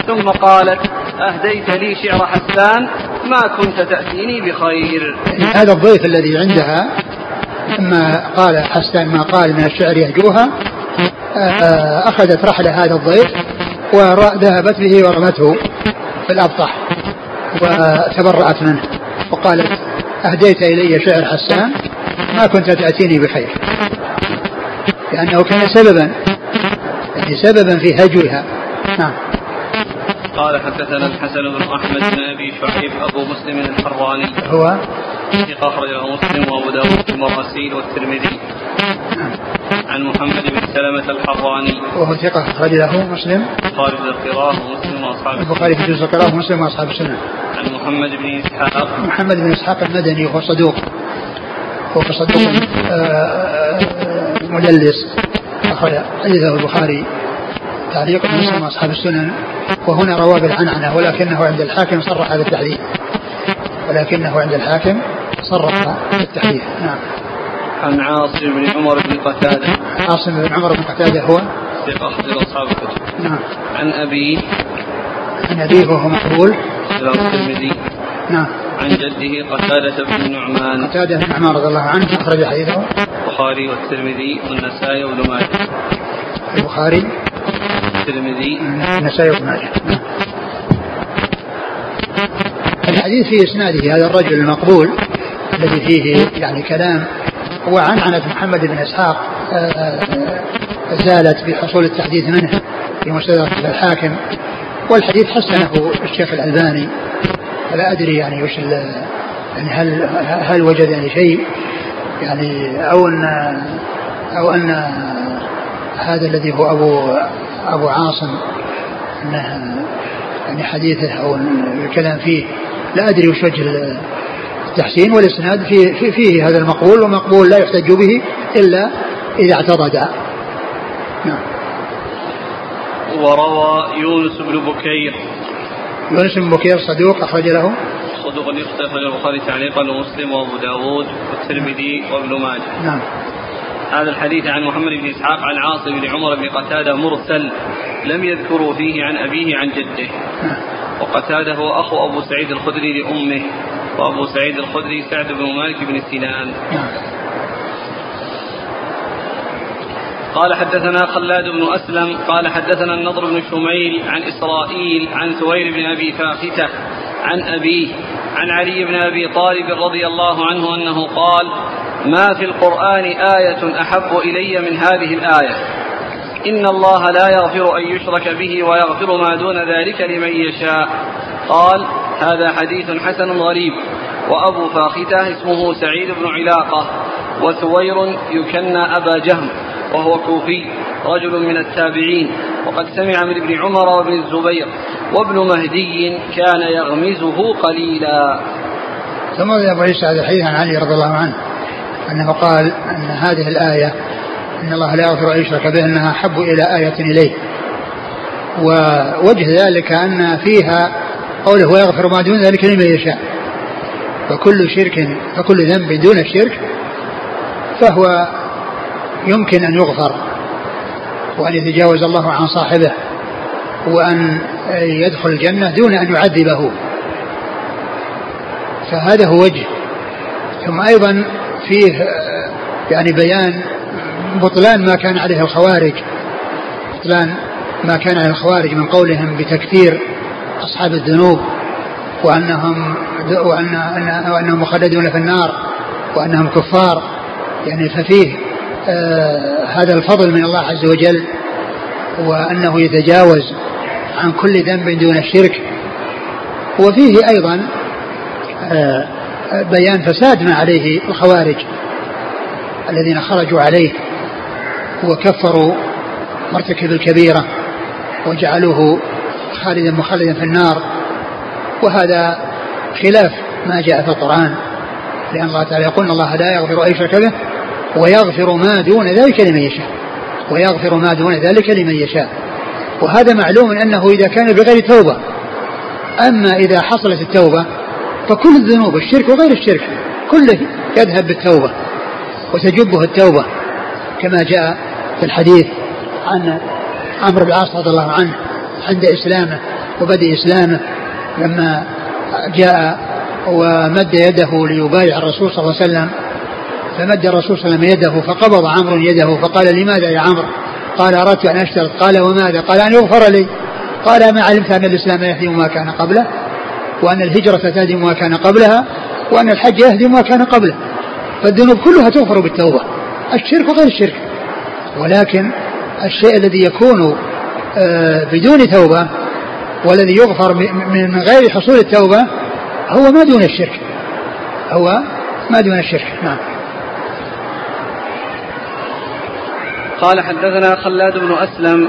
[SPEAKER 1] ثم قالت أهديت لي شعر حسان ما كنت تأتيني بخير.
[SPEAKER 2] هذا الضيف الذي عندها لما قال حسان ما قال من الشعر يهجوها آه، أخذت رحل هذا الضيف. وذهبت به ورمته في الأبطح وتبرأت منه وقالت أهديت إلي شعر حسان ما كنت تأتيني بخير لأنه كان سببا يعني سببا في هجوها. نعم.
[SPEAKER 1] قال حدثنا الحسن بن أحمد بن أبي شعيب أبو مسلم الحراني.
[SPEAKER 2] هو؟
[SPEAKER 1] ثقة أخرجه مسلم وأبو داود المراسيل والترمذي. عن محمد بن سلمة الحراني.
[SPEAKER 2] وهو ثقة أخرج له مسلم.
[SPEAKER 1] البخاري في القراءة ومسلم وأصحاب
[SPEAKER 2] البخاري في جزء القراءة ومسلم وأصحاب السنة.
[SPEAKER 1] عن محمد بن إسحاق.
[SPEAKER 2] محمد بن إسحاق المدني وهو صدوق. وهو صدوق آه، آه، مدلس. أخرج حديثه البخاري. تعليق مسلم واصحاب السنن وهنا رواه بالعنعنة ولكنه عند الحاكم صرح بالتحديث ولكنه عند الحاكم صرح بالتحديث نعم.
[SPEAKER 1] عن عاصم بن عمر بن قتادة.
[SPEAKER 2] عاصم بن عمر بن قتادة هو؟
[SPEAKER 1] ثقة أخرج أصحاب الكتب.
[SPEAKER 2] نعم.
[SPEAKER 1] عن أبيه.
[SPEAKER 2] عن أبيه وهو مقبول.
[SPEAKER 1] الترمذي.
[SPEAKER 2] نعم.
[SPEAKER 1] عن جده قتادة بن النعمان
[SPEAKER 2] قتادة بن نعمان رضي الله عنه أخرج حديثه.
[SPEAKER 1] البخاري والترمذي والنسائي وابن ماجه.
[SPEAKER 2] البخاري.
[SPEAKER 1] الترمذي
[SPEAKER 2] النسائي وابن ماجه. الحديث في إسناده هذا الرجل المقبول الذي فيه يعني كلام وعنعنة محمد بن إسحاق آه، آه، زالت بحصول التحديث منه في مستدرك الحاكم. والحديث حسنه الشيخ الألباني. فلا أدري يعني وش يعني هل هل وجد يعني شيء يعني أو أن أو أن هذا الذي هو أبو أبو عاصم أنه يعني حديثه أو الكلام فيه. لا أدري وش وجه التحسين والإسناد فيه, فيه, فيه هذا المقبول ومقبول لا يحتج به إلا إذا اعتضد.
[SPEAKER 1] نعم. وروى يونس بن بكير.
[SPEAKER 2] يونس بن بكير صدوق أخرج له.
[SPEAKER 1] صدوق يختلف البخاري تعليقا ومسلم وأبو داود والترمذي وابن ماجه.
[SPEAKER 2] نعم.
[SPEAKER 1] هذا الحديث عن محمد بن إسحاق عن عاصم بن عمر بن قتادة مرسل لم يذكروا فيه عن أبيه عن جده. وقتادة هو أخو أبو سعيد الخدري لأمه وأبو سعيد الخدري سعد بن مالك بن سنان. قال حدثنا خلاد بن أسلم قال حدثنا النضر بن شميل عن إسرائيل عن ثوير بن أبي فاختة عن أبيه عن علي بن أبي طالب رضي الله عنه أنه قال ما في القرآن آية أحب إلي من هذه الآية. إن الله لا يغفر أن يشرك به ويغفر ما دون ذلك لمن يشاء. قال هذا حديث حسن غريب. وأبو فاختة اسمه سعيد بن علاقة. وثوير يكنى أبا جهم. وهو كوفي. رجل من التابعين. وقد سمع من ابن عمر وابن الزبير. وابن مهدي كان يغمزه قليلا.
[SPEAKER 2] ثم أبو عيسى هذا الحديث عن علي رضي الله عنه. أنه قال أن هذه الآية إن الله لا يغفر أن يشرك به أنها أحب إلى آية إليه. ووجه ذلك أن فيها قوله ويغفر ما دون ذلك لمن يشاء. فكل شرك فكل ذنب دون الشرك فهو يمكن أن يغفر وأن يتجاوز الله عن صاحبه وأن يدخل الجنة دون أن يعذبه. فهذا هو وجه. ثم أيضا فيه يعني بيان بطلان ما كان عليه الخوارج. بطلان ما كان عليه الخوارج من قولهم بتكفير أصحاب الذنوب وأنهم وأن وأنهم مخلدون في النار وأنهم كفار. يعني ففيه آه هذا الفضل من الله عز وجل وأنه يتجاوز عن كل ذنب دون الشرك. وفيه أيضا آه، بيان فساد ما عليه الخوارج الذين خرجوا عليه وكفروا مرتكب الكبيرة وجعلوه خالدا مخلدا في النار. وهذا خلاف ما جاء في القرآن لأن الله تعالى يقول إن الله لا يغفر أن يشرك به ويغفر ما دون ذلك لمن يشاء ويغفر ما دون ذلك لمن يشاء. وهذا معلوم أنه إذا كان بغير توبة أما إذا حصلت التوبة فكل الذنوب الشرك وغير الشرك كله يذهب بالتوبة وتجبه التوبة كما جاء في الحديث عن عمرو بن العاص رضي الله عنه عند إسلامه وبدء إسلامه لما جاء ومد يده ليبايع الرسول صلى الله عليه وسلم فمد الرسول صلى الله عليه وسلم يده فقبض عمرو يده فقال لماذا يا عمرو؟ قال أردت أن أشترط قال وماذا؟ قال أن يغفر لي قال ما علمت أن الإسلام يهدم ما كان قبله وأن الهجرة تهدم ما كان قبلها وأن الحج يهدم ما كان قبله. فالذنوب كلها تغفر بالتوبة. الشرك وغير الشرك. ولكن الشيء الذي يكون آه، بدون توبة والذي يغفر من غير حصول التوبة هو ما دون الشرك. هو ما دون الشرك. نعم.
[SPEAKER 1] قال حدثنا خلاد بن أسلم.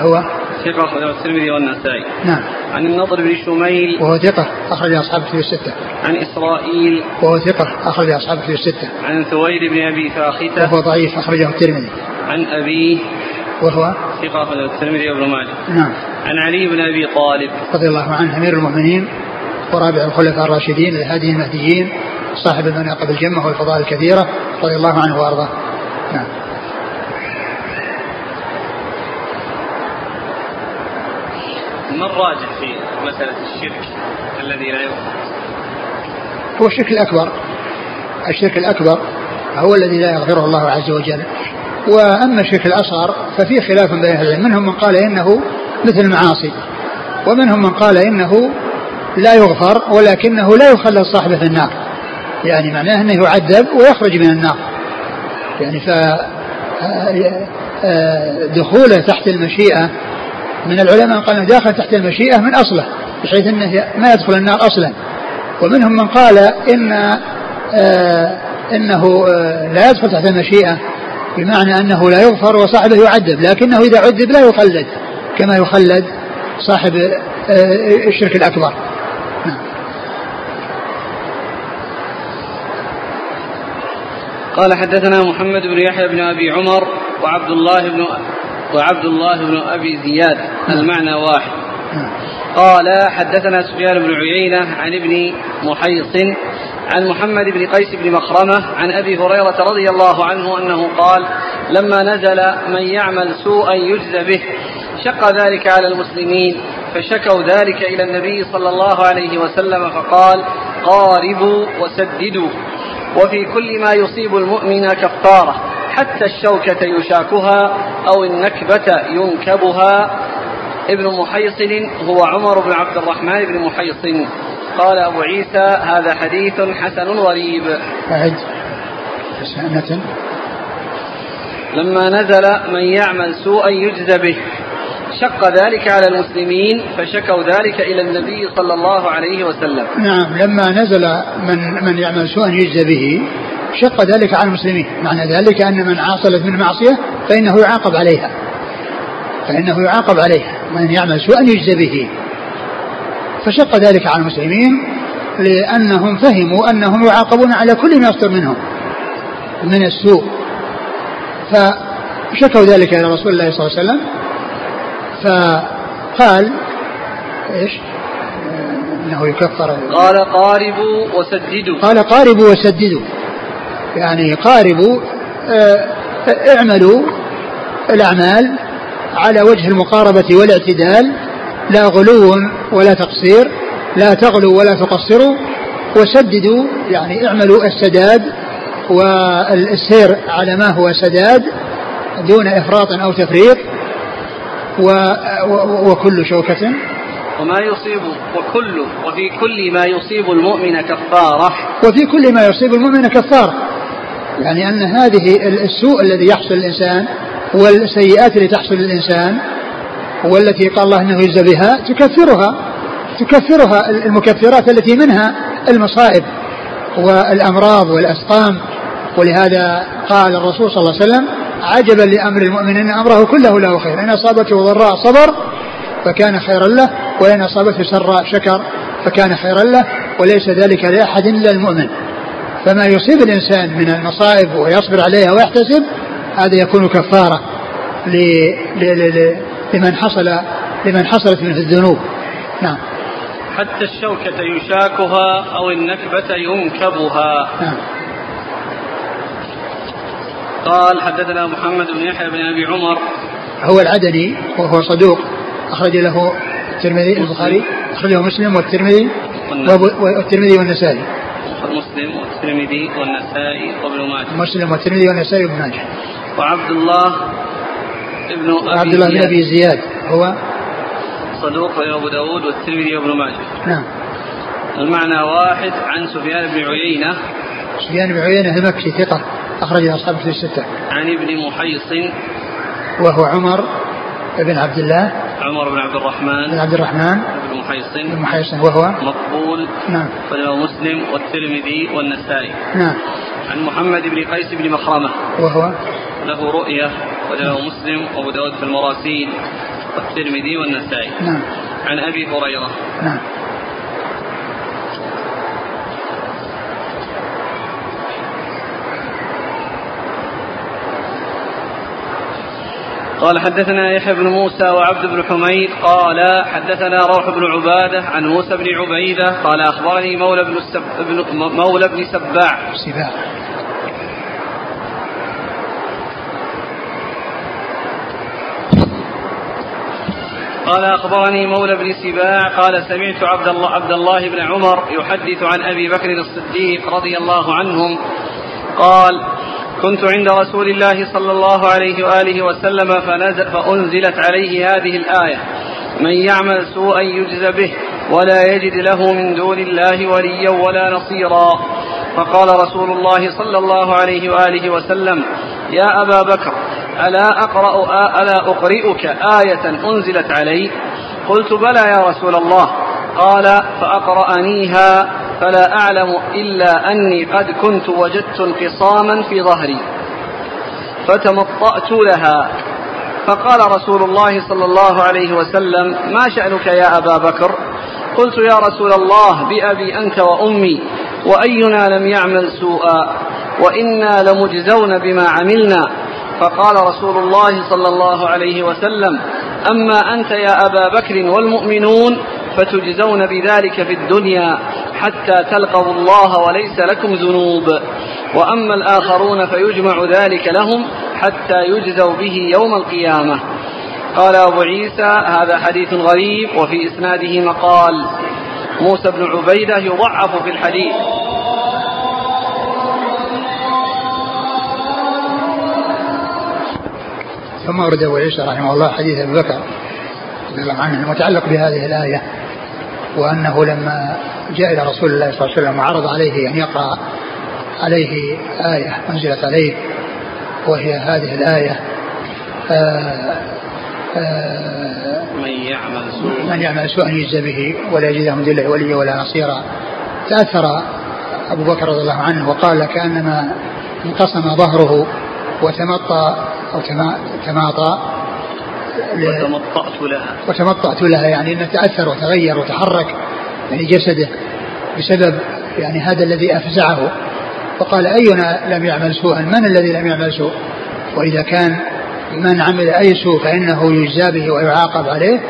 [SPEAKER 2] هو
[SPEAKER 1] ثقة أخرجه الترمذي والنسائي.
[SPEAKER 2] نعم.
[SPEAKER 1] عن النضر بن شميل.
[SPEAKER 2] وهو ثقة أخرج أصحاب في الستة.
[SPEAKER 1] عن إسرائيل.
[SPEAKER 2] وهو ثقة أخرج أصحاب في الستة.
[SPEAKER 1] عن ثوير بن أبي فاختة.
[SPEAKER 2] وهو ضعيف أخرجه الترمذي.
[SPEAKER 1] عن أبيه.
[SPEAKER 2] وهو
[SPEAKER 1] ثقة أخرجه الترمذي وابن ماجه.
[SPEAKER 2] نعم.
[SPEAKER 1] عن علي بن أبي طالب.
[SPEAKER 2] رضي الله عنه أمير المؤمنين ورابع الخلفاء الراشدين الهادي المهديين صاحب المناقب الجمة والفضائل الكثيرة رضي الله عنه وأرضاه. نعم.
[SPEAKER 1] ما الراجح في مسألة الشرك الذي لا يغفر؟
[SPEAKER 2] هو الشرك الأكبر. الشرك الأكبر هو الذي لا يغفره الله عز وجل. وأما الشرك الأصغر ففي خلاف بين أهل العلم. منهم من قال إنه مثل المعاصي ومنهم من قال إنه لا يغفر ولكنه لا يخلد صاحبه في النار. يعني معناه أنه يعذب ويخرج من النار. يعني ف آه، دخوله تحت المشيئة من العلماء قال إنه داخل تحت المشيئة من أصله بحيث أنه ما يدخل النار أصلا ومنهم من قال إن آه إنه آه لا يدخل تحت المشيئة بمعنى أنه لا يغفر وصاحبه يعذب لكنه إذا عذب لا يخلد كما يخلد صاحب آه الشرك الأكبر نعم.
[SPEAKER 1] قال حدثنا محمد بن يحيى بن أبي عمر وعبد الله بن وعبد الله بن أبي زياد المعنى واحد. قال حدثنا سفيان بن عيينة عن ابن محيص عن محمد بن قيس بن مخرمة عن أبي هريرة رضي الله عنه أنه قال لما نزل من يعمل سوءا يجزى به شق ذلك على المسلمين فشكوا ذلك إلى النبي صلى الله عليه وسلم فقال قاربوا وسددوا وفي كل ما يصيب المؤمن كفارة. حتى الشوكة يشاكها أو النكبة ينكبها. ابن محيصن هو عمر بن عبد الرحمن بن محيصن. قال أبو عيسى هذا حديث حسن غريب.
[SPEAKER 2] أعد.
[SPEAKER 1] لما نزل من يعمل سوءا يجزى به. شق ذلك على المسلمين فشكوا ذلك إلى النبي صلى الله عليه وسلم.
[SPEAKER 2] نعم لما نزل من من يعمل سوءا يجزى به شق ذلك على المسلمين. معنى ذلك أن من عاصلت من معصية فإنه يعاقب عليها. فإنه يعاقب عليها. من يعمل سوءا يجزى به. فشق ذلك على المسلمين لأنهم فهموا أنهم يعاقبون على كل ما يصدر منهم من السوء. فشكوا ذلك إلى رسول الله صلى الله عليه وسلم. فقال إيش؟ إنه يكفر.
[SPEAKER 1] قال قاربوا وسددوا.
[SPEAKER 2] قال قاربوا وسددوا. يعني قاربوا آه اعملوا الأعمال على وجه المقاربة والاعتدال لا غلو ولا تقصير لا تغلوا ولا تقصروا وسددوا يعني اعملوا السداد والسير على ما هو سداد دون إفراط أو تفريط و وكل شوكة.
[SPEAKER 1] وما يصيب وكل وفي كل ما يصيب المؤمن كفارة.
[SPEAKER 2] وفي كل ما يصيب المؤمن كفارة. يعني أن هذه السوء الذي يحصل الإنسان والسيئات التي تحصل للإنسان والتي قال الله أنه يجزى بها تكفرها تكفرها المكفرات التي منها المصائب والأمراض والأسقام. ولهذا قال الرسول صلى الله عليه وسلم عجبا لأمر المؤمن إن أمره كله له خير إن أصابته ضراء صبر فكان خيرا له وإن أصابته سراء شكر فكان خيرا له وليس ذلك لأحد إلا المؤمن. فما يصيب الإنسان من المصائب ويصبر عليها ويحتسب هذا يكون كفارة لمن حصل لمن حصلت منه الذنوب. نعم.
[SPEAKER 1] حتى الشوكة يشاكها أو النكبة ينكبها. نعم. قال حدثنا محمد بن يحيى بن أبي عمر.
[SPEAKER 2] هو العدني وهو صدوق أخرج له الترمذي البخاري أخرج له مسلم والترمذي والترمذي والنسائي.
[SPEAKER 1] مسلم والترمذي والنسائي وابن ماجه.
[SPEAKER 2] مسلم والترمذي والنسائي وابن ماجه.
[SPEAKER 1] وعبد الله ابن
[SPEAKER 2] أبي عبد الله بن أبي زياد. هو؟
[SPEAKER 1] صدوق أبو داود والترمذي وابن ماجه.
[SPEAKER 2] نعم.
[SPEAKER 1] المعنى واحد عن سفيان بن عيينة.
[SPEAKER 2] سفيان بن عيينة المكي ثقة أخرج أصحاب في الستة.
[SPEAKER 1] عن ابن محيص.
[SPEAKER 2] وهو عمر بن عبد الله
[SPEAKER 1] عمر بن عبد الرحمن.
[SPEAKER 2] بن عبد الرحمن.
[SPEAKER 1] بن محيصن
[SPEAKER 2] بن محيصن وهو؟
[SPEAKER 1] مقبول.
[SPEAKER 2] نعم.
[SPEAKER 1] وله مسلم والترمذي والنسائي.
[SPEAKER 2] نعم.
[SPEAKER 1] عن محمد بن قيس بن مخرمة.
[SPEAKER 2] وهو؟
[SPEAKER 1] له رؤية وله مسلم وأبو داود في المراسيل والترمذي والنسائي.
[SPEAKER 2] نعم.
[SPEAKER 1] عن أبي هريرة.
[SPEAKER 2] نعم.
[SPEAKER 1] قال حدثنا يحيى بن موسى وعبد بن حميد قال حدثنا روح بن عبادة عن موسى بن عبيدة قال أخبرني مولى بن, السب... مولى بن سباع.
[SPEAKER 2] سباع.
[SPEAKER 1] قال أخبرني مولى بن سباع قال سمعت عبد الله عبد الله بن عمر يحدث عن أبي بكر الصديق رضي الله عنهم قال كنت عند رسول الله صلى الله عليه وآله وسلم فنزل فأنزلت عليه هذه الآية. من يعمل سوءا يجز به ولا يجد له من دون الله وليا ولا نصيرا. فقال رسول الله صلى الله عليه وآله وسلم يا أبا بكر ألا أقرأ ألا أقرئك آية أنزلت علي؟ قلت بلى يا رسول الله. قال فأقرأنيها فلا أعلم إلا أني قد كنت وجدت انقصاما في ظهري فتمطأت لها. فقال رسول الله صلى الله عليه وسلم ما شأنك يا أبا بكر؟ قلت يا رسول الله بأبي أنت وأمي وأينا لم يعمل سوءا وإنا لمجزون بما عملنا. فقال رسول الله صلى الله عليه وسلم أما أنت يا أبا بكر والمؤمنون فتجزون بذلك في الدنيا حتى تلقوا الله وليس لكم ذنوب وأما الآخرون فيجمع ذلك لهم حتى يجزوا به يوم القيامة. قال أبو عيسى هذا حديث غريب وفي إسناده مقال. موسى بن عبيدة يضعف في الحديث.
[SPEAKER 2] ثم ورد أبو عيسى رحمه الله حديث أبي بكر رضي الله عنه المتعلق بهذه الآية. وأنه لما جاء إلى رسول الله صلى الله عليه وسلم وعرض عليه أن يقرأ عليه آية أنزلت عليه وهي هذه الآية آآ
[SPEAKER 1] آآ من يعمل سوءا.
[SPEAKER 2] من يعمل سوءا يجزى به ولا يجد من دون وليا ولا نصيرا. تأثر أبو بكر رضي الله عنه وقال كأنما انقسم ظهره وتمطى أو تماطى
[SPEAKER 1] وتمطأت لها.
[SPEAKER 2] وتمطأت لها يعني أنه تأثر وتغير وتحرك يعني جسده بسبب يعني هذا الذي أفزعه. وقال أينا لم يعمل سوءا؟ من الذي لم يعمل سوء؟ وإذا كان من عمل أي سوء فإنه يجزى به ويعاقب عليه.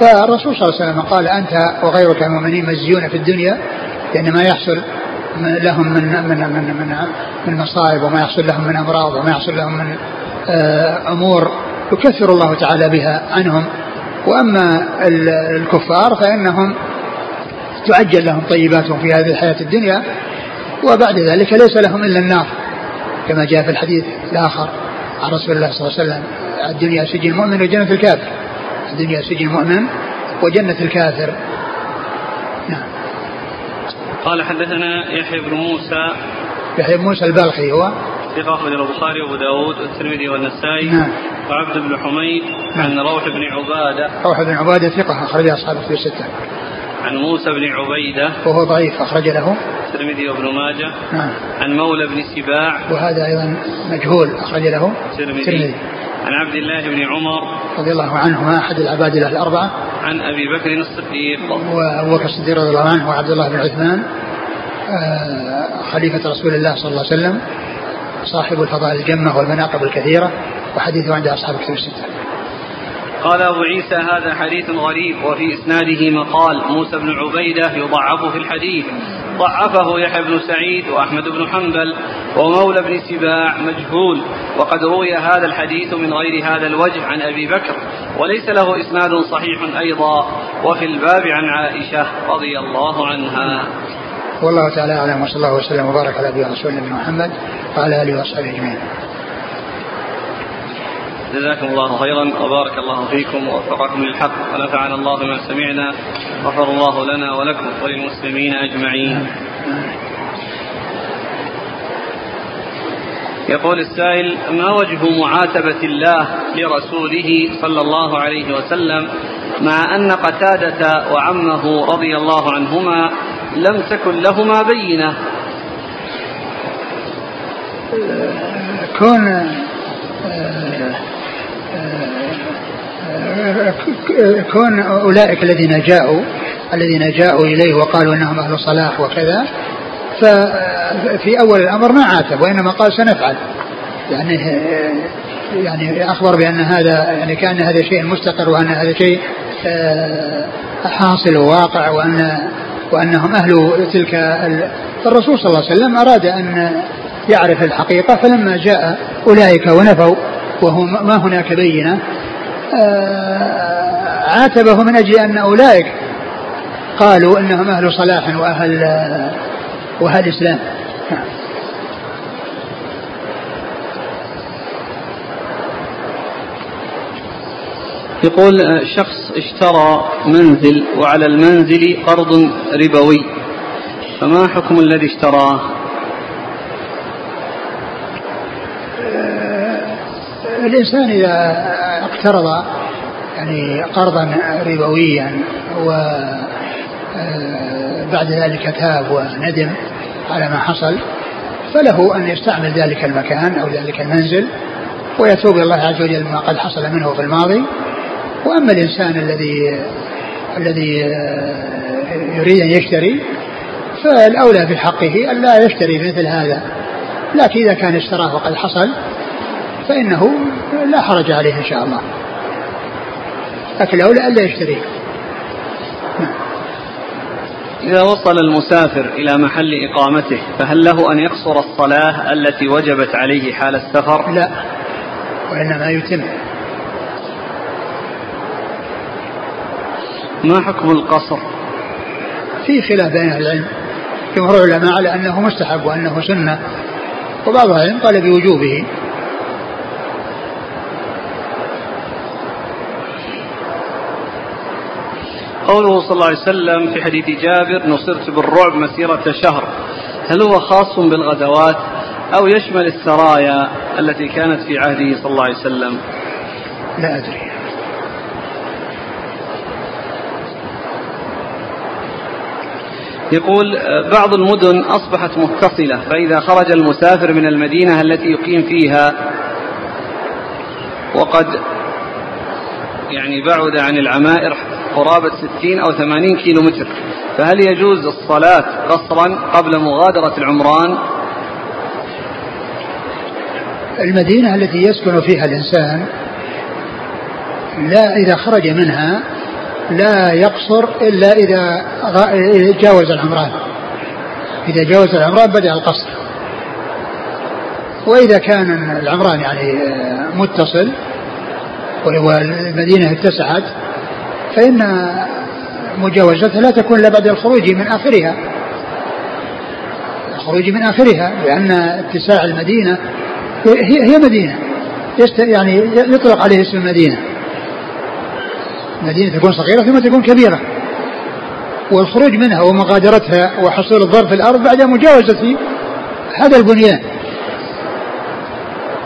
[SPEAKER 2] فالرسول صلى الله عليه وسلم قال أنت وغيرك المؤمنين مجزيون في الدنيا لأن ما يحصل لهم من من من من, من مصائب وما يحصل لهم من أمراض وما يحصل لهم من آه، أمور يكثر الله تعالى بها عنهم. وأما الكفار فإنهم تعجل لهم طيباتهم في هذه الحياة الدنيا وبعد ذلك ليس لهم إلا النار كما جاء في الحديث الآخر عن رسول الله صلى الله عليه وسلم الدنيا سجن المؤمن وجنة الكافر. الدنيا سجن المؤمن وجنة الكافر.
[SPEAKER 1] نعم. قال حدثنا يحيى بن موسى.
[SPEAKER 2] يحيى بن موسى البلخي هو.
[SPEAKER 1] ثقة أخرج البخاري وأبو داود والترمذي والنسائي نعم. وعبد بن حميد نعم. عن روح بن عبادة.
[SPEAKER 2] روح بن عبادة ثقة أخرج أصحابه في الستة.
[SPEAKER 1] عن موسى بن عبيدة.
[SPEAKER 2] وهو ضعيف أخرج له.
[SPEAKER 1] الترمذي وابن ماجه.
[SPEAKER 2] نعم.
[SPEAKER 1] عن مولى بن سباع.
[SPEAKER 2] وهذا أيضا مجهول أخرج له.
[SPEAKER 1] الترمذي. عن عبد الله بن عمر.
[SPEAKER 2] رضي الله عنهما أحد العباد الأربعة.
[SPEAKER 1] عن أبي بكر الصديق.
[SPEAKER 2] وأبو بكر الصديق رضي الله عنه وعبد الله بن عثمان آه، خليفة رسول الله صلى الله عليه وسلم. صاحب الفضائل الجمة والمناقب الكثيرة وحديثه عند أصحاب كتب الستة.
[SPEAKER 1] قال أبو عيسى هذا حديث غريب وفي إسناده مقال موسى بن عبيدة يضعف في الحديث. ضعفه يحيى بن سعيد وأحمد بن حنبل ومولى بن سباع مجهول. وقد روي هذا الحديث من غير هذا الوجه عن أبي بكر وليس له إسناد صحيح أيضا. وفي الباب عن عائشة رضي الله عنها.
[SPEAKER 2] والله تعالى أعلم وصلى الله وسلم وبارك على نبينا رسول الله محمد وعلى آله واصحابه أجمعين.
[SPEAKER 1] جزاكم الله خيرا وبارك الله فيكم ووفقكم للحق ونفعنا الله بما سمعنا غفر الله لنا ولكم وللمسلمين أجمعين. يقول السائل ما وجه معاتبة الله لرسوله صلى الله عليه وسلم مع أن قتادة وعمه رضي الله عنهما لم تكن لهما بينة.
[SPEAKER 2] كون كون أولئك الذين جاءوا الذين جاءوا إليه وقالوا أنهم أهل صلاح وكذا ففي أول الأمر ما عاتب وإنما قال سنفعل. يعني يعني أخبر بأن هذا يعني كأن هذا شيء مستقر وأن هذا شيء حاصل وواقع وأن وأنهم أهل تلك الرسول صلى الله عليه وسلم أراد أن يعرف الحقيقة فلما جاء أولئك ونفوا وهو ما هناك بينة آه، عاتبه من أجل أن أولئك قالوا أنهم أهل صلاح وأهل وأهل إسلام.
[SPEAKER 1] يقول آه، شخص اشترى منزل وعلى المنزل قرض ربوي فما حكم الذي اشتراه؟
[SPEAKER 2] آه، الإنسان إذا اقترض يعني قرضا ربويا وبعد آه، ذلك تاب وندم على ما حصل فله أن يستعمل ذلك المكان أو ذلك المنزل ويتوب إلى الله عز وجل ما قد حصل منه في الماضي. وأما الإنسان الذي الذي آه، يريد أن يشتري فالأولى في حقه أن لا يشتري مثل هذا. لكن إذا كان اشتراه وقد حصل فإنه لا حرج عليه إن شاء الله. لكن الأولى الا يشتريه
[SPEAKER 1] إذا وصل المسافر إلى محل إقامته فهل له أن يقصر الصلاة التي وجبت عليه حال السفر؟
[SPEAKER 2] لا وإنما يتم.
[SPEAKER 1] ما حكم القصر؟
[SPEAKER 2] في خلاف بين أهل العلم. جمهور العلماء على أنه مستحب وأنه سنة. وبعض العلم قال بوجوبه.
[SPEAKER 1] قوله صلى الله عليه وسلم في حديث جابر نصرت بالرعب مسيرة شهر. هل هو خاص بالغزوات أو يشمل السرايا التي كانت في عهده صلى الله عليه وسلم؟
[SPEAKER 2] لا أدري.
[SPEAKER 1] يقول بعض المدن أصبحت متصلة فإذا خرج المسافر من المدينة التي يقيم فيها وقد يعني بعد عن العمائر قرابة ستين أو ثمانين كيلو متر فهل يجوز الصلاة قصرا قبل مغادرة العمران؟
[SPEAKER 2] المدينة التي يسكن فيها الإنسان لا إذا خرج منها لا يقصر إلا إذا جاوز العمران. إذا جاوز العمران بدأ القصر. وإذا كان العمران يعني متصل والمدينة اتسعت فإن مجاوزتها لا تكون إلا بعد الخروج من آخرها. الخروج من آخرها لأن اتساع المدينة هي مدينة يعني يطلق عليه اسم المدينة مدينة تكون صغيرة ثم تكون كبيرة. والخروج منها ومغادرتها وحصول الضرب في الأرض بعد مجاوزة هذا البنيان.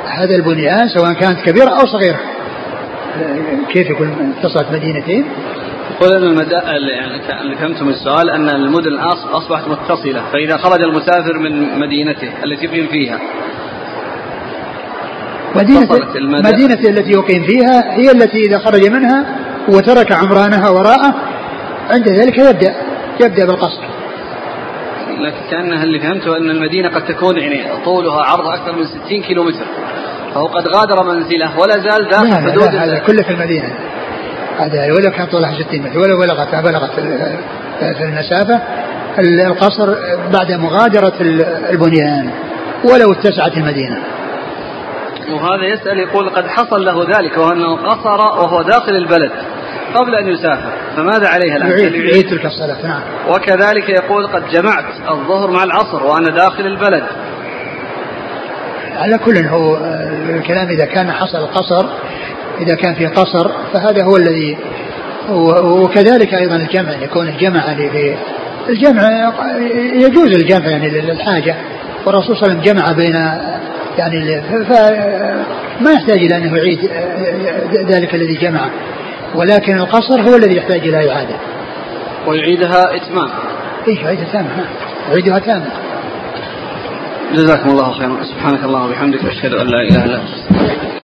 [SPEAKER 2] هذا البنيان سواء كانت كبيرة أو صغيرة. كيف يكون اتصلت مدينتين؟
[SPEAKER 1] يقول أن المدى يعني فهمتم السؤال أن المدن أصبحت متصلة فإذا خرج المسافر من مدينته التي يقيم فيها.
[SPEAKER 2] مدينة مدينة التي يقيم فيها هي التي إذا خرج منها وترك عمرانها وراءه عند ذلك يبدأ يبدأ بالقصر
[SPEAKER 1] لكن كأنها اللي فهمته أن المدينة قد تكون يعني طولها عرضها أكثر من 60 كيلو متر فهو قد غادر منزله ولا زال داخل حدود
[SPEAKER 2] هذا كله في المدينة. هذا ولو كان طولها 60 متر ولو بلغت بلغت في المسافة القصر بعد مغادرة البنيان ولو اتسعت المدينة.
[SPEAKER 1] وهذا يسأل يقول قد حصل له ذلك وأنه قصر وهو داخل البلد قبل أن يسافر فماذا عليه الآن؟
[SPEAKER 2] يعيد, يعيد تلك الصلاة نعم
[SPEAKER 1] وكذلك يقول قد جمعت الظهر مع العصر وأنا داخل البلد
[SPEAKER 2] على كل هو الكلام إذا كان حصل القصر إذا كان في قصر فهذا هو الذي وكذلك أيضا الجمع يكون الجمع في الجمع يجوز الجمع يعني للحاجة والرسول صلى الله عليه وسلم جمع بين يعني فما يحتاج إلى أنه يعيد ذلك الذي جمعه ولكن القصر هو الذي يحتاج إلى إعادة.
[SPEAKER 1] ويعيدها إتمام.
[SPEAKER 2] إيش يعيدها تامة يعيدها تامة
[SPEAKER 1] جزاكم الله خيرا. سبحانك اللهم وبحمدك أشهد أن لا إله إلا أنت.